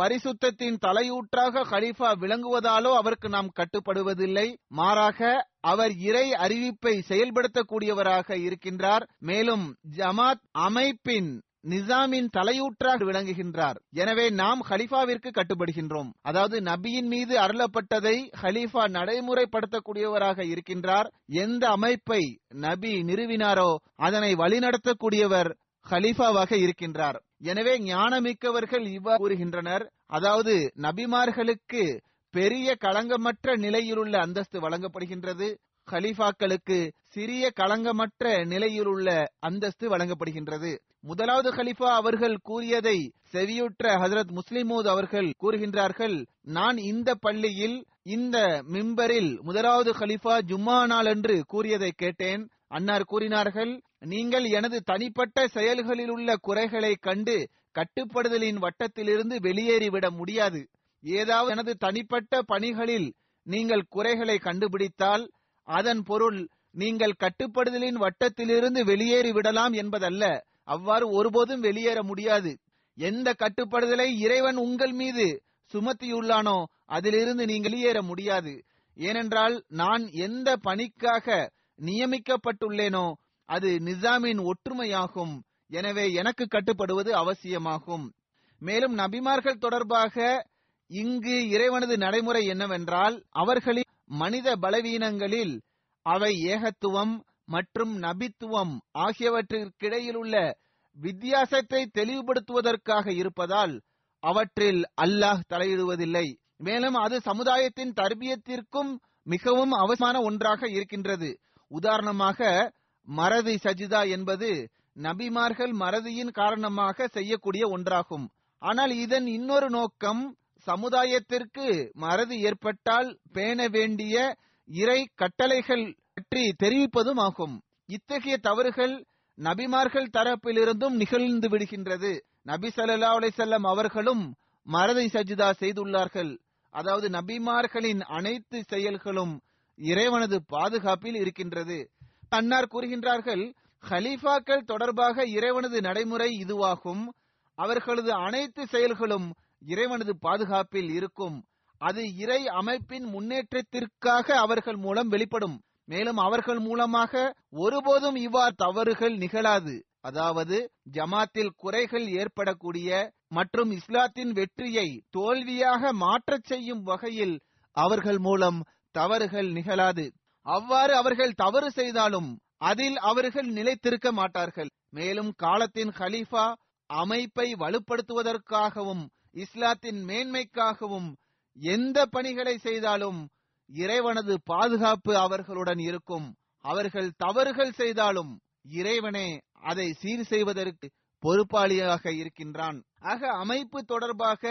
பரிசுத்தத்தின் தலையூற்றாக ஹலீஃபா விளங்குவதாலோ அவருக்கு நாம் கட்டுப்படுவதில்லை. மாறாக அவர் இறை அறிவிப்பை செயல்படுத்தக்கூடியவராக இருக்கின்றார். மேலும் ஜமாத் அமைப்பின் நிசாமின் தலையூற்றாக விளங்குகின்றார். எனவே நாம் ஹலிஃபாவிற்கு கட்டுப்படுகின்றோம். அதாவது நபியின் மீது அருளப்பட்டதை ஹலீஃபா நடைமுறைப்படுத்தக்கூடியவராக இருக்கின்றார். எந்த அமைப்பை நபி நிறுவினாரோ அதனை வழிநடத்தக்கூடியவர் ஹலீஃபாவாக இருக்கின்றார். எனவே ஞானமிக்கவர்கள் இவ்வாறு கூறுகின்றனர். அதாவது நபிமார்களுக்கு பெரிய களங்கமற்ற நிலையிலுள்ள அந்தஸ்து வழங்கப்படுகின்றது. ஹலீஃபாக்களுக்கு சிறிய களங்கமற்ற நிலையிலுள்ள அந்தஸ்து வழங்கப்படுகின்றது. முதலாவது ஹலிஃபா அவர்கள் கூறியதை செவியுற்ற ஹசரத் முஸ்லிமூத் அவர்கள் கூறுகின்றார்கள் நான் இந்த பள்ளியில் இந்த மிம்பரில் முதலாவது ஹலிஃபா ஜும்மா நாள் என்று கூறியதை கேட்டேன். அன்னார் கூறினார்கள் நீங்கள் எனது தனிப்பட்ட செயல்களில் உள்ள குறைகளை கண்டு கட்டுப்படுதலின் வட்டத்திலிருந்து வெளியேறிவிட முடியாது. ஏதாவது எனது தனிப்பட்ட பணிகளில் நீங்கள் குறைகளை கண்டுபிடித்தால் அதன் பொருள் நீங்கள் கட்டுப்படுதலின் வட்டத்திலிருந்து வெளியேறி விடலாம் என்பதல்ல. அவ்வாறு ஒருபோதும் வெளியேற முடியாது. எந்த கட்டுப்படுதலை இறைவன் உங்கள் மீது சுமத்தியுள்ளானோ அதிலிருந்து நீங்கள் வெளியேற முடியாது. ஏனென்றால் நான் எந்த பணிக்காக நியமிக்கப்பட்டுள்ளேனோ அது நிசாமின் ஒற்றுமையாகும். எனவே எனக்கு கட்டுப்படுவது அவசியமாகும். மேலும் நபிமார்கள் தொடர்பாக இங்கு இறைவனது நடைமுறை என்னவென்றால் அவர்களின் மனித பலவீனங்களில் அவை ஏகத்துவம் மற்றும் நபித்துவம் ஆகியவற்றிற்கிடையில் உள்ள வித்தியாசத்தை தெளிவுபடுத்துவதற்காக இருப்பதால் அவற்றில் அல்லாஹ் தலையிடுவதில்லை. மேலும் அது சமுதாயத்தின் தர்பியத்திற்கும் மிகவும் அவசியமான ஒன்றாக இருக்கின்றது. உதாரணமாக மறதி சஜிதா என்பது நபிமார்கள் மறதியின் காரணமாக செய்யக்கூடிய ஒன்றாகும். ஆனால் இதன் இன்னொரு நோக்கம் சமுதாயத்திற்கு மறதி ஏற்பட்டால் பேண வேண்டிய இறை கட்டளைகள் பற்றி தெரிவிப்பதும் ஆகும். இத்தகைய தவறுகள் நபிமார்கள் தரப்பிலிருந்தும் நிகழ்ந்து விடுகின்றது. நபி சல்லா அலிசல்லம் அவர்களும் மறதி சஜிதா செய்துள்ளார்கள். அதாவது நபிமார்களின் அனைத்து செயல்களும் இறைவனது பாதுகாப்பில் இருக்கின்றது. அன்னார் கூறுகின்றார்கள் ஹலீஃபாக்கள் தொடர்பாக இறைவனது நடைமுறை இதுவாகும். அவர்களது அனைத்து செயல்களும் இறைவனது பாதுகாப்பில் இருக்கும். அது இறை அமைப்பின் முன்னேற்றத்திற்காக அவர்கள் மூலம் வெளிப்படும். மேலும் அவர்கள் மூலமாக ஒருபோதும் இவ்வாறு தவறுகள் நிகழாது. அதாவது ஜமாத்தில் குறைகள் ஏற்படக்கூடிய மற்றும் இஸ்லாத்தின் வெற்றியை தோல்வியாக மாற்றச் செய்யும் வகையில் அவர்கள் மூலம் தவறுகள் நிகழாது. அவ்வாறு அவர்கள் தவறு செய்தாலும் அதில் அவர்கள் நிலைத்திருக்க மாட்டார்கள். மேலும் காலத்தின் ஹலீஃபா அமைப்பை வலுப்படுத்துவதற்காகவும் இஸ்லாத்தின் மேன்மைக்காகவும் எந்த பணிகளை செய்தாலும் இறைவனது பாதுகாப்பு அவர்களுடன் இருக்கும். அவர்கள் தவறுகள் செய்தாலும் இறைவனே அதை சீர் செய்வதற்கு பொறுப்பாளியாக இருக்கின்றான். ஆக அமைப்பு தொடர்பாக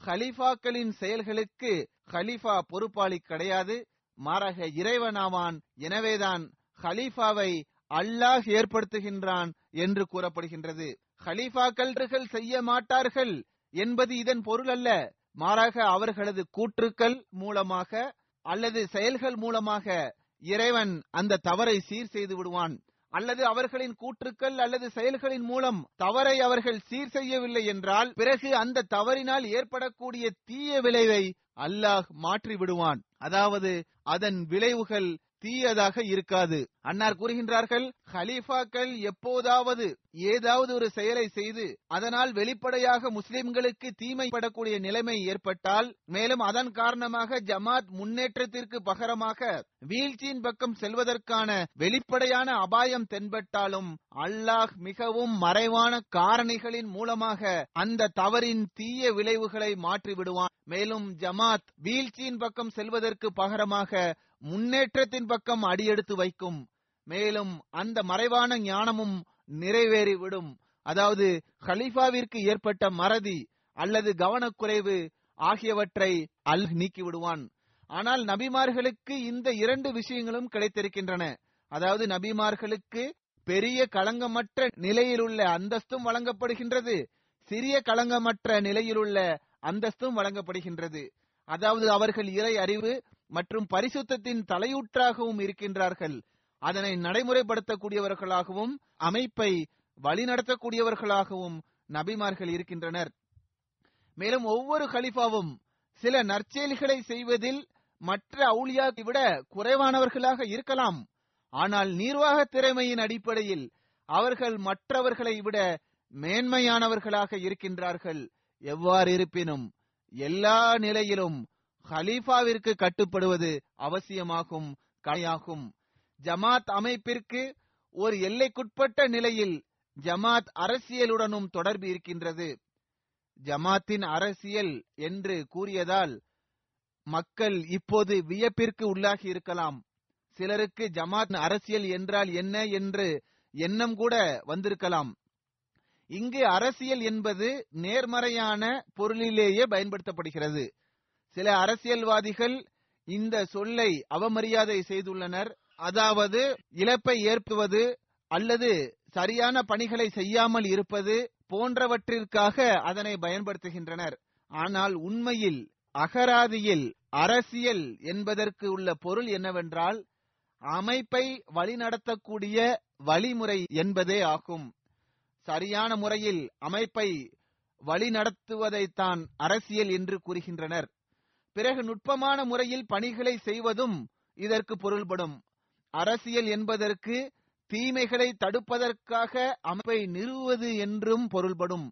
ஹலீஃபாக்களின் செயல்களுக்கு ஹலீஃபா பொறுப்பாளி கிடையாது. மாறாக இறைவனாவான் எனவேதான் ஹலீஃபாவை அல்லாஹ் ஏற்படுத்துகின்றான் என்று கூறப்படுகின்றது. ஹலீஃபாக்கள் செய்ய மாட்டார்கள் என்பது இதன் பொருள் அல்ல. மாறாக அவர்களது கூற்றுக்கள் மூலமாக அல்லது செயல்கள் மூலமாக இறைவன் அந்த தவறை சீர் செய்து விடுவான். அல்லது அவர்களின் கூற்றுக்கள் அல்லது செயல்களின் மூலம் தவறை அவர்கள் சீர் செய்யவில்லை என்றால் பிறகு அந்த தவறினால் ஏற்படக்கூடிய தீய விளைவை அல்லாஹ் மாற்றி விடுவான் அதாவது அதன் விளைவுகள் தீயதாக இருக்காது. அன்னார் கூறுகின்றார்கள் ஹலீஃபாக்கள் எப்போதாவது ஏதாவது ஒரு செயலை செய்து அதனால் வெளிப்படையாக முஸ்லிம்களுக்கு தீமைப்படக்கூடிய நிலைமை ஏற்பட்டால் மேலும் அதன் காரணமாக ஜமாத் முன்னேற்றத்திற்கு பகரமாக வீழ்ச்சியின் பக்கம் செல்வதற்கான வெளிப்படையான அபாயம் தென்பட்டாலும் அல்லாஹ் மிகவும் மறைவான காரணிகளின் மூலமாக அந்த தவறின் தீய விளைவுகளை மாற்றி விடுவான் மேலும் ஜமாத் வீழ்ச்சியின் பக்கம் செல்வதற்கு பகரமாக முன்னேற்றத்தின் பக்கம் அடியெடுத்து வைக்கும். மேலும் அந்த மறைவான ஞானமும் நிறைவேறிவிடும். அதாவது ஹலீஃபாவிற்கு ஏற்பட்ட மறதி அல்லது கவனக்குறைவு ஆகியவற்றை அல் நீக்கி விடுவான் ஆனால் நபிமார்களுக்கு இந்த இரண்டு விஷயங்களும் கிடைத்திருக்கின்றன. அதாவது நபிமார்களுக்கு பெரிய களங்கமற்ற நிலையிலுள்ள அந்தஸ்தும் வழங்கப்படுகின்றது. சிறிய களங்கமற்ற நிலையிலுள்ள அந்தஸ்தும் வழங்கப்படுகின்றது. அதாவது அவர்கள் இறை அறிவு மற்றும் பரிசுத்தத்தின் தலையூற்றாகவும் இருக்கின்றார்கள். அதனை நடைமுறைப்படுத்தக்கூடியவர்களாகவும் அமைப்பை வழிநடத்தக்கூடியவர்களாகவும் நபிமார்கள் இருக்கின்றனர். மேலும் ஒவ்வொரு கலிஃபாவும் சில நற்செயல்களை செய்வதில் மற்ற அவுளியாவை விட குறைவானவர்களாக இருக்கலாம். ஆனால் நிர்வாக திறமையின் அடிப்படையில் அவர்கள் மற்றவர்களை விட மேன்மையானவர்களாக இருக்கின்றார்கள். எவ்வாறு இருப்பினும் எல்லா நிலையிலும் ஹலீஃபாவிற்கு கட்டுப்படுவது அவசியமாகும் கலையாகும். ஜமாத் அமைப்பிற்கு ஒரு எல்லைக்குட்பட்ட நிலையில் ஜமாத் அரசியலுடனும் தொடர்பு இருக்கின்றது. ஜமாத்தின் அரசியல் என்று கூறியதால் மக்கள் இப்போது வியப்பிற்கு உள்ளாகி இருக்கலாம். சிலருக்கு ஜமாத் அரசியல் என்றால் என்ன என்று எண்ணம் கூட வந்திருக்கலாம். இங்கு அரசியல் என்பது நேர்மறையான பொருளிலேயே பயன்படுத்தப்படுகிறது. சில அரசியல்வாதிகள் இந்த சொல்லை அவமரியாதை செய்துள்ளனர். அதாவது இழப்பை ஏற்புவது அல்லது சரியான பணிகளை செய்யாமல் இருப்பது போன்றவற்றிற்காக அதனை பயன்படுத்துகின்றனர். ஆனால் உண்மையில் அகராதியில் அரசியல் என்பதற்கு உள்ள பொருள் என்னவென்றால் அமைப்பை வழிநடத்தக்கூடிய வழிமுறை என்பதே ஆகும். சரியான முறையில் அமைப்பை வழிநடத்துவதைத்தான் அரசியல் என்று கூறுகின்றனர். பிறகு நுட்பமான முறையில் பணிகளை செய்வதும் இதற்கு பொருள்படும். அரசியல் என்பதற்கு தீமைகளை தடுப்பதற்காக அமைப்பை நிறுவுவது என்றும் பொருள்படும்.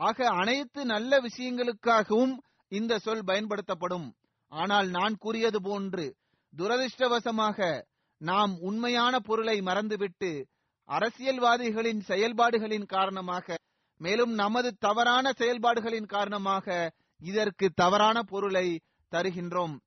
ஆக அனைத்து நல்ல விஷயங்களுக்காகவும் இந்த சொல் பயன்படுத்தப்படும். ஆனால் நான் கூறியது போன்று துரதிருஷ்டவசமாக நாம் உண்மையான பொருளை மறந்துவிட்டு அரசியல்வாதிகளின் செயல்பாடுகளின் காரணமாக மேலும் நமது தவறான செயல்பாடுகளின் காரணமாக இதற்கு தவறான பொருளை தருகின்றோம்.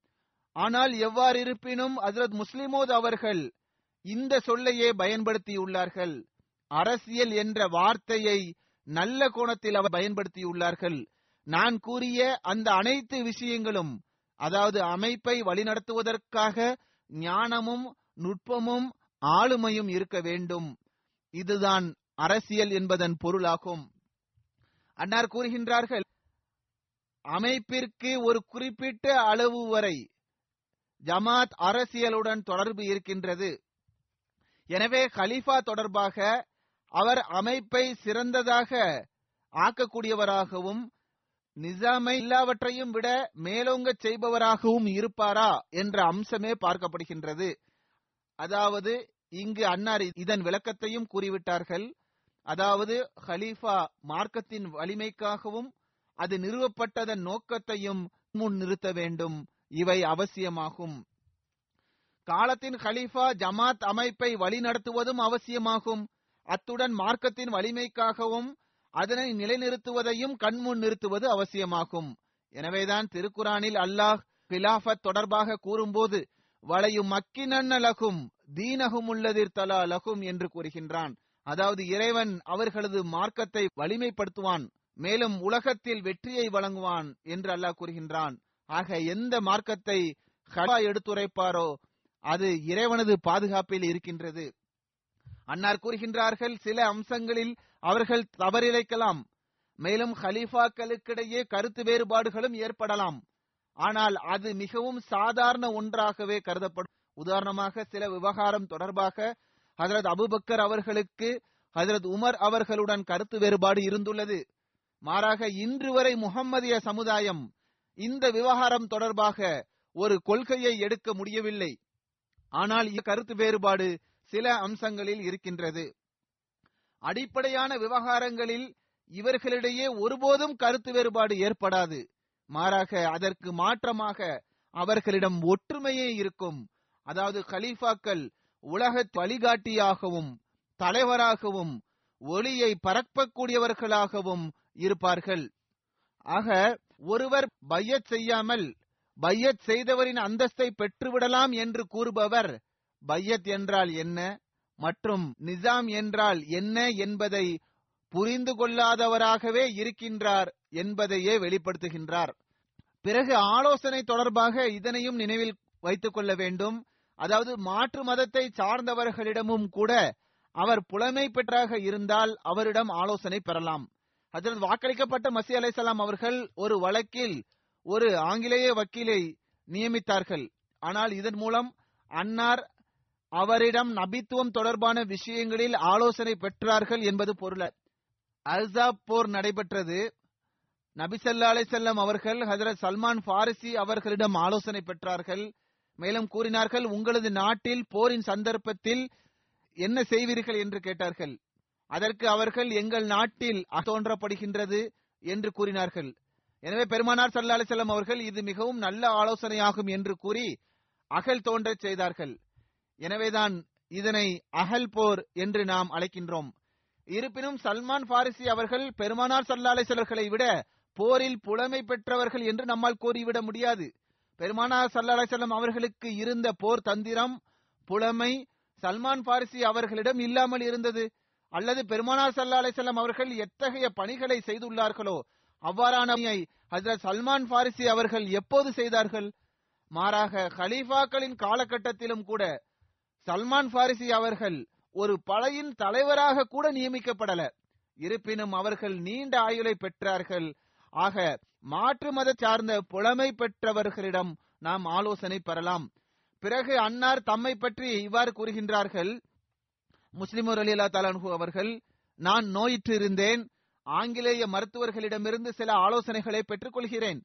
ஆனால் எவ்வாறு இருப்பினும் ஹசரத் முஸ்லிமோத் அவர்கள் இந்த சொல்லையே பயன்படுத்தியுள்ளார்கள். அரசியல் என்ற வார்த்தையை நல்ல கோணத்தில் அவர் பயன்படுத்தியுள்ளார்கள். நான் கூறிய அந்த அனைத்து விஷயங்களும் அதாவது அமைப்பை வழிநடத்துவதற்காக ஞானமும் நுட்பமும் ஆளுமையும் இருக்க வேண்டும். இதுதான் அரசியல் என்பதன் பொருளாகும். அன்னார் கூறுகின்றார்கள் அமைப்பிற்கு ஒரு குறிப்பிட்ட அளவு வரை ஜமாத் அரசியலுடன் தொடர்பு இருக்கின்றது. எனவே ஹலீஃபா தொடர்பாக அவர் அமைப்பை சிறந்ததாக ஆக்கக்கூடியவராகவும் நிசாமை எல்லாவற்றையும் விட மேலோங்க செய்பவராகவும் இருப்பாரா என்ற அம்சமே பார்க்கப்படுகின்றது. அதாவது இங்கு அன்னார் இதன் விளக்கத்தையும் கூறிவிட்டார்கள். அதாவது ஹலீஃபா மார்க்கத்தின் வலிமைக்காகவும் அது நிறுவப்பட்டதன் நோக்கத்தையும் முன் நிறுத்த வேண்டும். இவை அவசியமாகும். காலத்தின் ஹலீஃபா ஜமாத் அமைப்பை வழிநடத்துவதும் அவசியமாகும். அத்துடன் மார்க்கத்தின் வலிமைக்காகவும் அதனை நிலைநிறுத்துவதையும் கண்முன் நிறுத்துவது அவசியமாகும். எனவேதான் திருக்குரானில் அல்லாஹ் கிலாஃபத் தொடர்பாக கூறும்போது வளையும் மக்கினன்ன லகும் தீனகும் உள்ளதிர் தலா லகும் என்று கூறுகின்றான். அதாவது இறைவன் அவர்களது மார்க்கத்தை வலிமைப்படுத்துவான். மேலும் உலகத்தில் வெற்றியை வழங்குவான் என்று அல்லாஹ் கூறுகின்றான். ஆக எந்த மார்க்கத்தை ஹலா எடுத்துரைப்பாரோ அது இறைவனது பாதுகாப்பில் இருக்கின்றது. அன்னார் கூறுகின்றார்கள் சில அம்சங்களில் அவர்கள் தவறிழைக்கலாம். மேலும் ஹலீஃபாக்களுக்கிடையே கருத்து வேறுபாடுகளும் ஏற்படலாம். ஆனால் அது மிகவும் சாதாரண ஒன்றாகவே கருதப்படும். உதாரணமாக சில விவகாரம் தொடர்பாக ஹசரத் அபுபக்கர் அவர்களுக்கு ஹசரத் உமர் அவர்களுடன் கருத்து வேறுபாடு இருந்துள்ளது. மாறாக இன்று வரை முகம்மதிய சமுதாயம் இந்த விவகாரம் தொடர்பாக ஒரு கொள்கையை எடுக்க முடியவில்லை. ஆனால் கருத்து வேறுபாடு சில அம்சங்களில் இருக்கின்றது. அடிப்படையான விவகாரங்களில் இவர்களிடையே ஒருபோதும் கருத்து வேறுபாடு ஏற்படாது. மாறாக அதற்கு மாற்றமாக அவர்களிடம் ஒற்றுமையே இருக்கும். அதாவது கலீஃபாக்கள் உலக வழிகாட்டியாகவும் தலைவராகவும் ஒளியை பரப்பக்கூடியவர்களாகவும் இருப்பார்கள். ஆக ஒருவர் பையத் செய்யாமல் பையத் செய்தவரின் அந்தஸ்தை பெற்றுவிடலாம் என்று கூறுபவர் பையத் என்றால் என்ன? மற்றும் நிசாம் என்றால் என்ன என்பதை புரிந்து கொள்ளாதவராகவே இருக்கின்றார் என்பதையே வெளிப்படுத்துகின்றார். பிறகு ஆலோசனை தொடர்பாக இதனையும் நினைவில் வைத்துக் கொள்ள வேண்டும். அதாவது மாற்று மதத்தை சார்ந்தவர்களிடமும் கூட அவர் புலமை பெற்றாக இருந்தால் அவரிடம் ஆலோசனை பெறலாம். அதில் வாக்களிக்கப்பட்ட மசி அலைசலாம் அவர்கள் ஒரு வழக்கில் ஒரு ஆங்கிலேய வக்கீலை நியமித்தார்கள். ஆனால் இதன் மூலம் அன்னார் அவரிடம் நபித்துவம் தொடர்பான விஷயங்களில் ஆலோசனை பெற்றார்கள் என்பது பொருள். அல்சாப் போர் நடைபெற்றது. நபிசல்லா அலை செல்லம் அவர்கள் ஹசரத் சல்மான் பாரிசி அவர்களிடம் ஆலோசனை பெற்றார்கள். மேலும் கூறினார்கள் உங்களது நாட்டில் போரின் சந்தர்ப்பத்தில் என்ன செய்வீர்கள்? என்று கேட்டார்கள். அதற்கு அவர்கள் எங்கள் நாட்டில் தோன்றப்படுகின்றது என்று கூறினார்கள். எனவே பெருமானார் சல்லா அலிசல்லாம் அவர்கள் இது மிகவும் நல்ல ஆலோசனையாகும் என்று கூறி அகல் தோன்றச் செய்தார்கள். எனவேதான் இதனை அகல் போர் என்று நாம் அழைக்கின்றோம். இருப்பினும் சல்மான் பாரிசி அவர்கள் பெருமானார் சல்லா அலிசல்லர்களை விட போரில் புலமை பெற்றவர்கள் என்று நம்மால் கூறிவிட முடியாது. பெருமானார் சல்லா அலிசல்லாம் அவர்களுக்கு இருந்த போர் தந்திரம் புலமை சல்மான் பாரிசி அவர்களிடம் இல்லாமல் இருந்தது. அல்லது பெருமானார் சல்லா அலிசல்லாம் அவர்கள் எத்தகைய பணிகளை செய்துள்ளார்களோ அவ்வாறான ஹசரத் சல்மான் பாரிசி அவர்கள் எப்போது செய்தார்கள்? மாறாக ஹலீஃபாக்களின் காலகட்டத்திலும் கூட சல்மான் பாரிசி அவர்கள் ஒரு படையின் தலைவராக கூட நியமிக்கப்படல. இருப்பினும் அவர்கள் நீண்ட ஆயுளை பெற்றார்கள். ஆக மாற்று மத சார்ந்த புலமை பெற்றவர்களிடம் நாம் ஆலோசனை பெறலாம். பிறகு அன்னார் தம்மை பற்றி இவ்வாறு கூறுகின்றார்கள் முஸ்லிமர் அலி அல்லா தலான்ஹு அவர்கள் நான் நோயிற்று இருந்தேன் ஆங்கிலேய மருத்துவர்களிடமிருந்து சில ஆலோசனைகளை பெற்றுக்கொள்கிறேன்.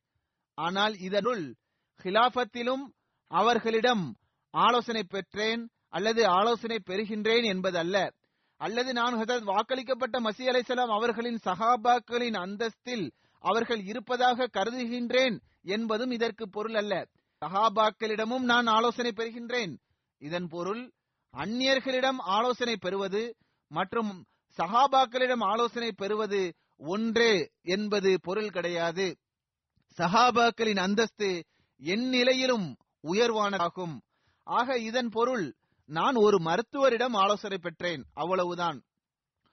ஆனால் இதனுள் ஹிலாபத்திலும் அவர்களிடம் ஆலோசனை பெற்றேன் அல்லது ஆலோசனை பெறுகின்றேன் என்பதல்ல. அல்லது நான் ஹதரத் வாக்களிக்கப்பட்ட மசி அலைசலாம் அவர்களின் சஹாபாக்களின் அந்தஸ்தில் அவர்கள் இருப்பதாக கருதுகின்றேன் என்பதும் இதற்கு பொருள் அல்ல. சஹாபாக்களிடமும் நான் ஆலோசனை பெறுகின்றேன். இதன் பொருள் அந்நியர்களிடம் ஆலோசனை பெறுவது மற்றும் சஹாபாக்களிடம் ஆலோசனை பெறுவது ஒன்றே என்பது பொருள் கிடையாது. சஹாபாக்களின் அந்தஸ்து என் நிலையிலும் உயர்வானதாகும். ஆக இதன் பொருள் நான் ஒரு மருத்துவரிடம் ஆலோசனை பெற்றேன் அவ்வளவுதான்.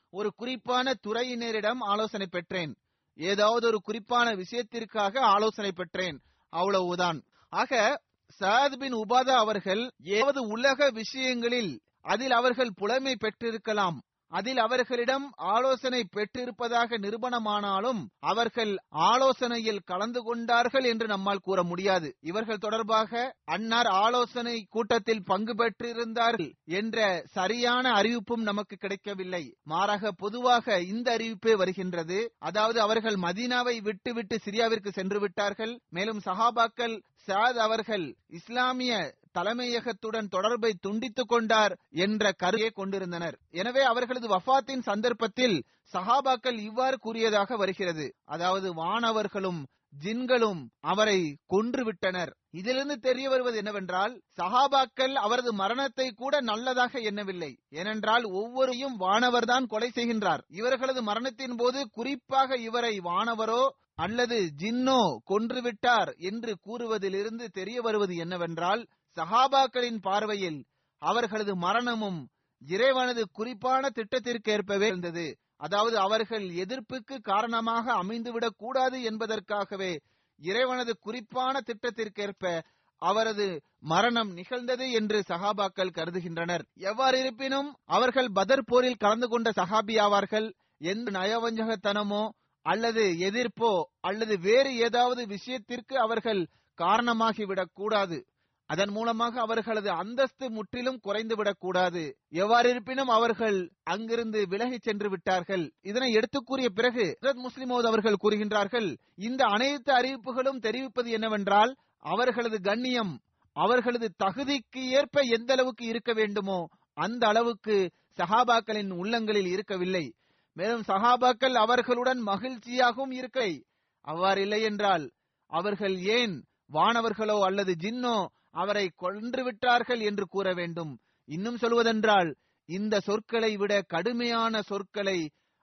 ஒரு குறிப்பான துறையினரிடம் ஆலோசனை பெற்றேன் ஏதாவது ஒரு குறிப்பான விஷயத்திற்காக ஆலோசனை பெற்றேன் அவ்வளவுதான். ஆக சாத் பின் உபாதா அவர்கள் ஏவது உலக விஷயங்களில் அதில் அவர்கள் புலமை பெற்றிருக்கலாம். அதில் அவர்களிடம் ஆலோசனை பெற்றிருப்பதாக நிரூபணமானாலும் அவர்கள் ஆலோசனையில் கலந்து கொண்டார்கள் என்று நம்மால் கூற முடியாது. இவர்கள் தொடர்பாக அன்னார் ஆலோசனை கூட்டத்தில் பங்கு பெற்றிருந்தார்கள் என்ற சரியான அறிவிப்பும் நமக்கு கிடைக்கவில்லை. மாறாக பொதுவாக இந்த அறிவிப்பே வருகின்றது. அதாவது அவர்கள் மதீனாவை விட்டு விட்டு சிரியாவிற்கு சென்று விட்டார்கள். மேலும் சஹாபாக்கள் சாத் அவர்கள் இஸ்லாமிய தலைமையகத்துடன் தொடர்பை துண்டித்துக் கொண்டார் என்ற கருத்தை கொண்டிருந்தனர். எனவே அவர்களது வஃபாத்தின் சந்தர்ப்பத்தில் சஹாபாக்கள் இவ்வாறு கூறியதாக வருகிறது. அதாவது வானவர்களும் ஜின்களும் அவரை கொன்றுவிட்டனர் இதிலிருந்து தெரிய வருவது என்னவென்றால் சஹாபாக்கள் அவரது மரணத்தை கூட நல்லதாக எண்ணவில்லை. ஏனென்றால் ஒவ்வொருயும் வானவர்தான் கொலை செய்கின்றார். இவர்களது மரணத்தின் போது குறிப்பாக இவரை வானவரோ அல்லது ஜின்னோ கொன்றுவிட்டார் என்று கூறுவதிலிருந்து தெரிய வருவது என்னவென்றால் சஹாபாக்களின் பார்வையில் அவர்களது மரணமும் இறைவனது குறிப்பான திட்டத்திற்கேற்பவே இருந்தது. அதாவது அவர்கள் எதிர்ப்புக்கு காரணமாக அமைந்துவிடக் கூடாது என்பதற்காகவே இறைவனது குறிப்பான திட்டத்திற்கேற்ப அவரது மரணம் நிகழ்ந்தது என்று சஹாபாக்கள் கருதுகின்றனர். எவ்வாறு இருப்பினும் அவர்கள் பதர் போரில் கலந்து கொண்ட சஹாபி ஆவார்கள். எந்த நயவஞ்சகத்தனமோ அல்லது எதிர்ப்போ அல்லது வேறு ஏதாவது விஷயத்திற்கு அவர்கள் காரணமாகிவிடக் கூடாது. அதன் மூலமாக அவர்களது அந்தஸ்து முற்றிலும் குறைந்துவிடக் கூடாது. எவ்வாறு இருப்பினும் அவர்கள் அங்கிருந்து விலகிச் சென்று விட்டார்கள். இதனை எடுத்துக் கூறிய பிறகு முஸ்லிமோத் அவர்கள் கூறுகின்றார்கள் இந்த அனைத்து அறிவிப்புகளும் தெரிவிப்பது என்னவென்றால் அவர்களது கண்ணியம் அவர்களது தகுதிக்கு ஏற்ப எந்த அளவுக்கு இருக்க வேண்டுமோ அந்த அளவுக்கு சஹாபாக்களின் உள்ளங்களில் இருக்கவில்லை. மேலும் சஹாபாக்கள் அவர்களுடன் மகிழ்ச்சியாகவும் இருக்கை. அவ்வாறு இல்லை என்றால் அவர்கள் ஏன் வானவர்களோ அல்லது ஜின்னோ அவரை கொன்று விட்டார்கள் என்று கூற வேண்டும். இன்னும் சொல்வதென்றால் இந்த சொற்களை விட கடுமையான சொற்களை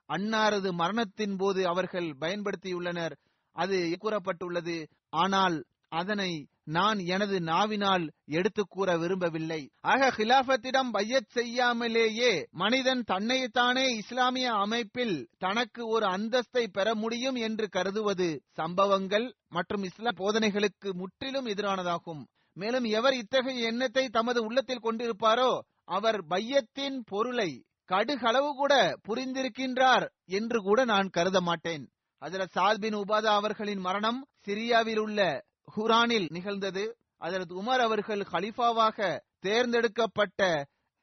அன்னாரது மரணத்தின் போது அவர்கள் பயன்படுத்தியுள்ளனர். அது கூறப்பட்டுள்ளது. ஆனால் அதனை நான் எனது நாவினால் எடுத்து கூற விரும்பவில்லை. ஆக ஹிலாபத்திடம் பையத் செய்யாமலேயே மனிதன் தன்னைத்தானே இஸ்லாமிய அமைப்பில் தனக்கு ஒரு அந்தஸ்தை பெற முடியும் என்று கருதுவது சம்பவங்கள் மற்றும் இஸ்லாம் போதனைகளுக்கு முற்றிலும் எதிரானதாகும். மேலும் எவர் இத்தகைய எண்ணத்தை தமது உள்ளத்தில் கொண்டிருப்பாரோ அவர் பையத்தின் பொருளை கடுகளவு கூட புரிந்திருக்கின்றார் என்று கூட நான் கருத மாட்டேன் அதில் சாத் பின் உபாதா அவர்களின் மரணம் சிரியாவில் உள்ள ஹுரானில் நிகழ்ந்தது. அதற்கு உமர் அவர்கள் ஹலிஃபாவாக தேர்ந்தெடுக்கப்பட்ட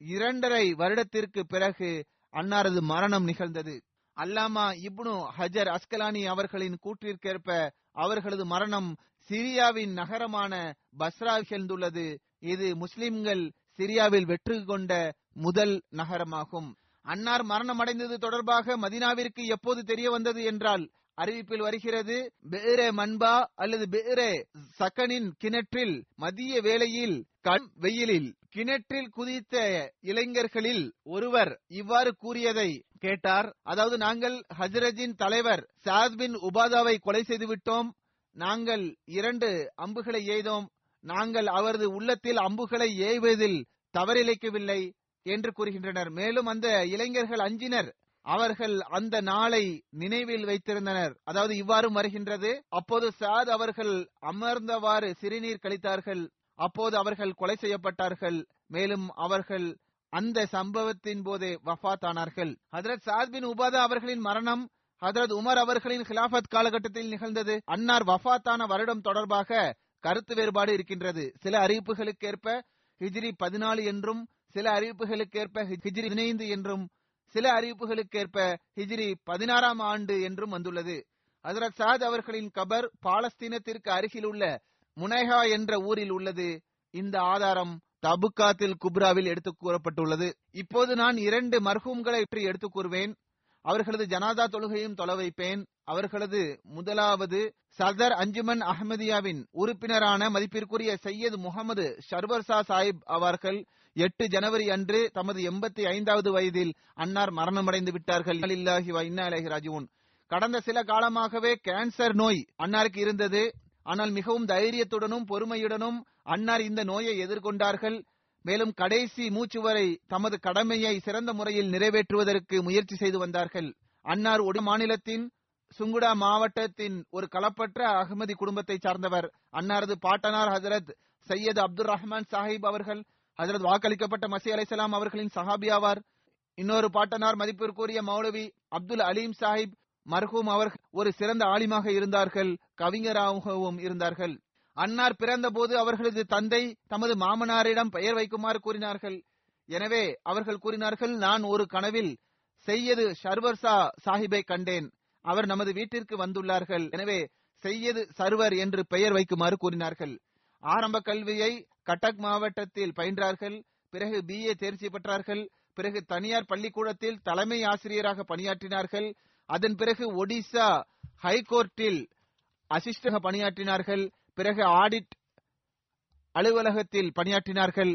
இரண்டரை வருடத்திற்கு பிறகு அன்னாரது மரணம் நிகழ்ந்தது. அல்லாமா இப்னு ஹஜர் அஸ்கலானி அவர்களின் கூற்றிற்கேற்ப அவர்களது மரணம் சிரியாவின் நகரமான பஸ்ரா நிகழ்ந்துள்ளது இது முஸ்லிம்கள் சிரியாவில் வெற்றி கொண்ட முதல் நகரமாகும். அன்னார் மரணம் அடைந்தது தொடர்பாக மதினாவிற்கு எப்போது தெரிய வந்தது என்றால் அறிவிப்பில் வருகிறது பேரே மன்பா அல்லது பேரே சக்கனின் கிணற்றில் மதிய வேளையில் கண் வெயிலில் கிணற்றில் குதித்த இளைஞர்களில் ஒருவர் இவ்வாறு கூறியதை கேட்டார். அதாவது நாங்கள் ஹஜரஜின் தலைவர் சாத் பின் உபாதாவை கொலை செய்துவிட்டோம். நாங்கள் இரண்டு அம்புகளை எய்தோம் நாங்கள் அவரது உள்ளத்தில் அம்புகளை ஏய்வதில் தவறிழைக்கவில்லை என்று கூறுகின்றனர். மேலும் அந்த இளைஞர்கள் அஞ்சினர். அவர்கள் அந்த நாளை நினைவில் வைத்திருந்தனர். அதாவது இவ்வாறும் வருகின்றது. அப்போது சாத் அவர்கள் அமர்ந்தவாறு சிறுநீர் கழித்தார்கள். அப்போது அவர்கள் கொலை செய்யப்பட்டார்கள். மேலும் அவர்கள் அந்த சம்பவத்தின் போதே வஃத் ஆனார்கள் ஹதரத் சாத் பின் உபாதா அவர்களின் மரணம் ஹதரத் உமர் அவர்களின் ஹிலாபத் காலகட்டத்தில் நிகழ்ந்தது. அன்னார் வஃபாத்தான வருடம் தொடர்பாக கருத்து வேறுபாடு இருக்கின்றது. சில அறிவிப்புகளுக்கேற்ப ஹிஜ்ரி பதினாலு என்றும் சில அறிவிப்புகளுக்கேற்ப ஹிஜ்ரி பதினைந்து என்றும் சில அறிவிப்புகளுக்கேற்ப ஹிஜ்ரி பதினாறாம் ஆண்டு என்றும் வந்துள்ளது. ஹசரத் சாத் அவர்களின் கபர் பாலஸ்தீனத்திற்கு அருகில் உள்ள முனைஹா என்ற ஊரில் உள்ளது. இந்த ஆதாரம் தபுக்காத்தில் குப்ராவில் எடுத்துக் கூறப்பட்டுள்ளது. இப்போது நான் இரண்டு மர்ஹூம்களை பற்றி எடுத்துக் கூறுவேன். அவர்களது ஜனாதா தொழுகையும் தொலை வைப்பேன். அவர்களது முதலாவது சதர் அஞ்சுமன் அஹமதியாவின் உறுப்பினரான மதிப்பிற்குரிய சையது முகமது ஷர்வர்சா சாஹிப் அவர்கள் எட்டு ஜனவரி அன்று தமது எண்பத்தி ஐந்தாவது வயதில் அன்னார் மரணமடைந்து விட்டார்கள். இல்லாஹி கடந்த சில காலமாகவே கேன்சர் நோய் அன்னாருக்கு இருந்தது. ஆனால் மிகவும் தைரியத்துடனும் பொறுமையுடனும் அன்னார் இந்த நோயை எதிர்கொண்டார்கள். மேலும் கடைசி மூச்சு வரை தமது கடமையை சிறந்த முறையில் நிறைவேற்றுவதற்கு முயற்சி செய்து வந்தார்கள். அன்னார் ஒடி மாநிலத்தின் சுங்குடா மாவட்டத்தின் ஒரு களப்பற்ற அகமதி குடும்பத்தை சார்ந்தவர். அன்னாரது பாட்டனார் ஹசரத் சையது அப்துல் ரஹ்மான் சாஹிப் அவர்கள் ஹசரத் வாக்களிக்கப்பட்ட மசி அலைசலாம் அவர்களின் சஹாபி இன்னொரு பாட்டனார் மதிப்பிற்குரிய மௌலவி அப்துல் அலீம் சாஹிப் மர்ஹூம் அவர்கள் ஒரு சிறந்த ஆலிமாக இருந்தார்கள் கவிஞராகவும் இருந்தார்கள். அன்னார் பிறந்த போது அவர்களது தந்தை தமது மாமனாரிடம் பெயர் வைக்குமாறு கூறினார்கள். எனவே அவர்கள் கூறினார்கள் நான் ஒரு கனவில் செய்யது ஷர்வர்சா சாஹிப்பை கண்டேன். அவர் நமது வீட்டிற்கு வந்துள்ளார்கள். எனவே செய்யது சர்வர் என்று பெயர் வைக்குமாறு கூறினார்கள். ஆரம்ப கல்வியை கட்டக் மாவட்டத்தில் பயின்றார்கள் பிறகு பிஏ தேர்ச்சி பெற்றார்கள் பிறகு தனியார் பள்ளிக்கூடத்தில் தலைமை ஆசிரியராக பணியாற்றினார்கள் அதன் பிறகு ஒடிசா ஹைகோர்ட்டில் அசிஸ்டக பணியாற்றினார்கள் பிறகு ஆடிட் அலுவலகத்தில் பணியாற்றினார்கள்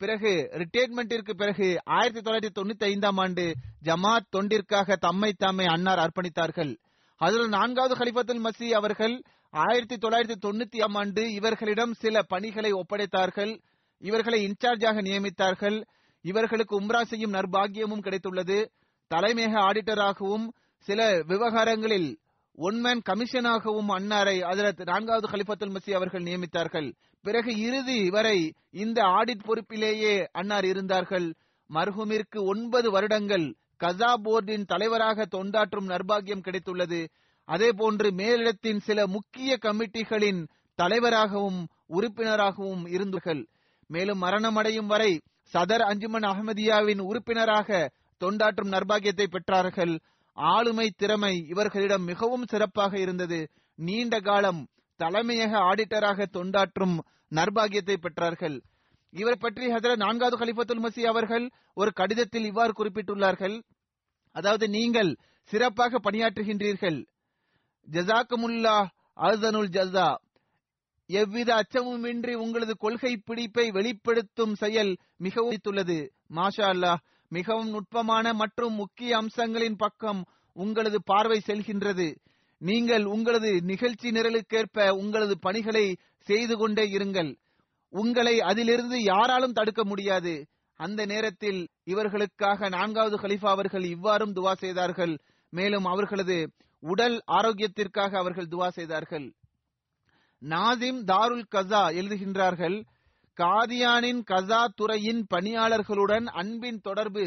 பிறகு ரிட்டையர்மெண்டிற்கு பிறகு ஆயிரத்தி தொள்ளாயிரத்தி தொண்ணூத்தி ஐந்தாம் ஆண்டு ஜமாத் தொண்டிற்காக தம்மை தாமே அன்னார் அர்ப்பணித்தார்கள். அதில் நான்காவது ஹலிஃபத்துல் மசி அவர்கள் ஆயிரத்தி தொள்ளாயிரத்தி தொண்ணூத்தி ஆம் ஆண்டு இவர்களிடம் சில பணிகளை ஒப்படைத்தார்கள். இவர்களை இன்சார்ஜாக நியமித்தார்கள். இவர்களுக்கு உம்ரா செய்யும் நர்பாகியமும் கிடைத்துள்ளது. தலைமையக ஆடிட்டராகவும் சில விவகாரங்களில் ஒன்மேன் கமிஷனாகவும் அன்னாரை அதில் நான்காவது கலிபத்துல் மசி அவர்கள் நியமித்தார்கள். பிறகு இறுதி வரை இந்த ஆடிட் பொறுப்பிலேயே அன்னார் இருந்தார்கள். மர்ஹூமிற்கு ஒன்பது வருடங்கள் கசா போர்டின் தலைவராக தொண்டாற்றும் நர்பாகியம் கிடைத்துள்ளது. அதே போன்று மேலிடத்தின் சில முக்கிய கமிட்டிகளின் தலைவராகவும் உறுப்பினராகவும் இருந்தார்கள் மேலும் மரணமடையும் வரை சதர் அஞ்சுமன் அகமதியாவின் உறுப்பினராக தொண்டாற்றும் நர்பாகியத்தை பெற்றார்கள். ஆளுமை திறமை இவர்களிடம் மிகவும் சிறப்பாக இருந்தது. நீண்ட காலம் தலைமையக ஆடிட்டராக தொண்டாற்றும் நர்பாகியத்தை பெற்றார்கள். இவர் பற்றி ஹசர நான்காவது கலிபத்துல் மசி அவர்கள் ஒரு கடிதத்தில் இவ்வாறு குறிப்பிட்டுள்ளார்கள். அதாவது நீங்கள் சிறப்பாக பணியாற்றுகின்றீர்கள். ஜசாக்குமுல்லா அசனுல் ஜசா எவ்வித அச்சமுமின்றி உங்களது கொள்கை பிடிப்பை வெளிப்படுத்தும் செயல் மிகவும் உள்ளது மாஷா அல்லாஹ் மிகவும் நுட்பமான மற்றும் முக்கிய அம்சங்களின் பக்கம் உங்களது பார்வை செல்கின்றது. நீங்கள் உங்களது நிகழ்ச்சி நிரலுக்கேற்ப உங்களது பணிகளை செய்து கொண்டே இருங்கள். உங்களை அதிலிருந்து யாராலும் தடுக்க முடியாது. அந்த நேரத்தில் இவர்களுக்காக நான்காவது ஹலிஃபா அவர்கள் இவ்வாறும் துவா செய்தார்கள். மேலும் அவர்களது உடல் ஆரோக்கியத்திற்காக அவர்கள் துவா செய்தார்கள். நாசிம் தாருல் கசா எழுதுகின்றார்கள் காதியானின் கசா துறையின் பணியாளர்களுடன் அன்பின் தொடர்பு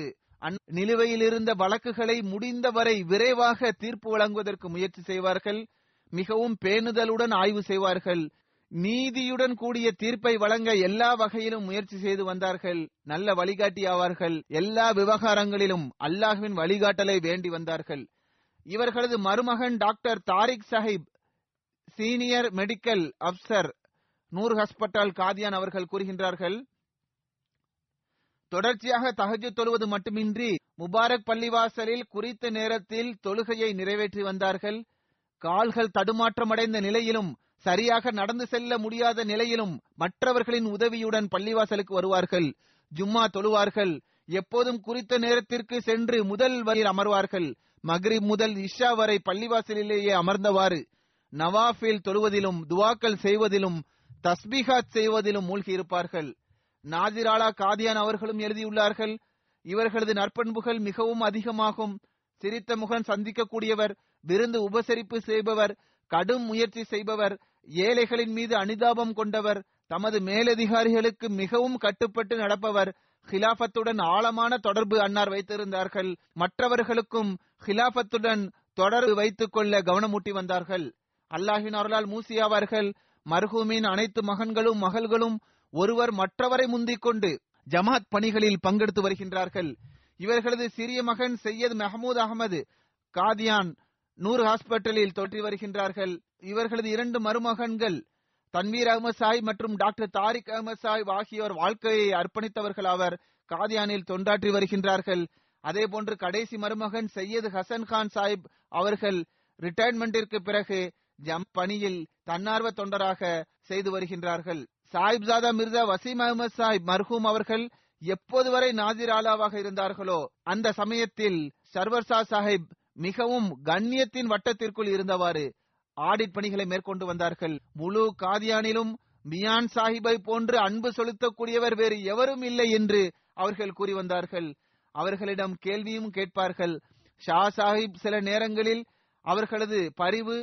நிலுவையில் இருந்த வழக்குகளை முடிந்தவரை விரைவாக தீர்ப்பு வழங்குவதற்கு முயற்சி செய்வார்கள் மிகவும் பேணுதலுடன் ஆய்வு செய்வார்கள் நீதியுடன் கூடிய தீர்ப்பை வழங்க எல்லா வகையிலும் முயற்சி செய்து வந்தார்கள் நல்ல வழிகாட்டி ஆவார்கள் எல்லா விவகாரங்களிலும் அல்லாஹுவின் வழிகாட்டலை வேண்டி வந்தார்கள். இவர்களது மருமகன் doctor Tariq Sahib senior medical Afsar Noor hospital Qadian அவர்கள் கூறுகின்றார்கள் தொடர்ச்சியாக தகஜு தொழுவது மட்டுமின்றி முபாரக் பள்ளிவாசலில் குறித்த நேரத்தில் தொழுகையை நிறைவேற்றி வந்தார்கள். கால்கள் தடுமாற்றமடைந்த நிலையிலும் சரியாக நடந்து செல்ல முடியாத நிலையிலும் மற்றவர்களின் உதவியுடன் பள்ளிவாசலுக்கு வருவார்கள். ஜும்மா தொழுவார்கள். எப்போதும் குறித்த நேரத்திற்கு சென்று முதல் வரியில் அமர்வார்கள். மக்ரிப் முதல் இஷா வரை பள்ளிவாசலிலேயே அமர்ந்தவாறு நவாஃபில் தொழுவதிலும் துவாக்கள் செய்வதிலும் தஸ்பிகாத் செய்வதிலும் மூழ்கி இருப்பார்கள் காதியான் அவர்களும் எழுதியுள்ளார்கள் இவர்களது நற்பண்புகள் மிகவும் அதிகமாகும். சிரித்த முகன் சந்திக்கக்கூடியவர் விருந்து உபசரிப்பு செய்பவர் கடும் முயற்சி செய்பவர் ஏழைகளின் மீது அனுதாபம் கொண்டவர் தமது மேலதிகாரிகளுக்கு மிகவும் கட்டுப்பட்டு நடப்பவர் ஹிலாபத்துடன் ஆழமான தொடர்பு அன்னார் வைத்திருந்தார்கள். மற்றவர்களுக்கும் ஹிலாபத்துடன் தொடர்பு வைத்துக் கொள்ள கவனமூட்டி வந்தார்கள். அல்லாஹின் அருளால் மூசியாவார்கள் அவர்கள் மர்ஹூமின் அனைத்து மகன்களும் மகள்களும் ஒருவர் மற்றவரை முந்திக் கொண்டு ஜமாத் பணிகளில் பங்கெடுத்து வருகின்றார்கள். இவர்களது சிறிய மகன் சையத் மெஹமூத் அகமது காதியான் நூறு ஹாஸ்பிட்டலில் தோற்றி வருகின்றார்கள். இவர்களது இரண்டு மருமகன்கள் தன்வீர் அகமது சாஹிப் மற்றும் டாக்டர் தாரிக் அகமது சாஹிப் ஆகியோர் வாழ்க்கையை அர்ப்பணித்தவர்கள் அவர் காதியானில் தொண்டாற்றி வருகின்றார்கள். அதே போன்று கடைசி மருமகன் சையது ஹசன் கான் சாஹிப் அவர்கள் ரிட்டையர்மெண்டிற்கு பிறகு ஜம் பணியில் தன்னார்வ தொண்டராக செய்து வருகின்றார்கள். சாஹிப் ஜாதா மிர்சா வசீம் அகமது சாஹிப் மர்ஹூம் அவர்கள் எப்போது வரை நாதிர் ஆலாவாக இருந்தார்களோ அந்த சமயத்தில் சர்வர்சா சாஹிப் மிகவும் கண்ணியத்தின் வட்டத்திற்குள் இருந்தவாறு ஆடிட் பணிகளை மேற்கொண்டு வந்தார்கள். முழு காதியானிலும் மியான் சாஹிப்பை போன்று அன்பு செலுத்தக்கூடியவர் வேறு எவரும் இல்லை என்று அவர்கள் கூறி வந்தார்கள். அவர்களிடம் கேள்வியும் கேட்பார்கள். ஷா சாஹிப் சில நேரங்களில் அவர்களது பரிவு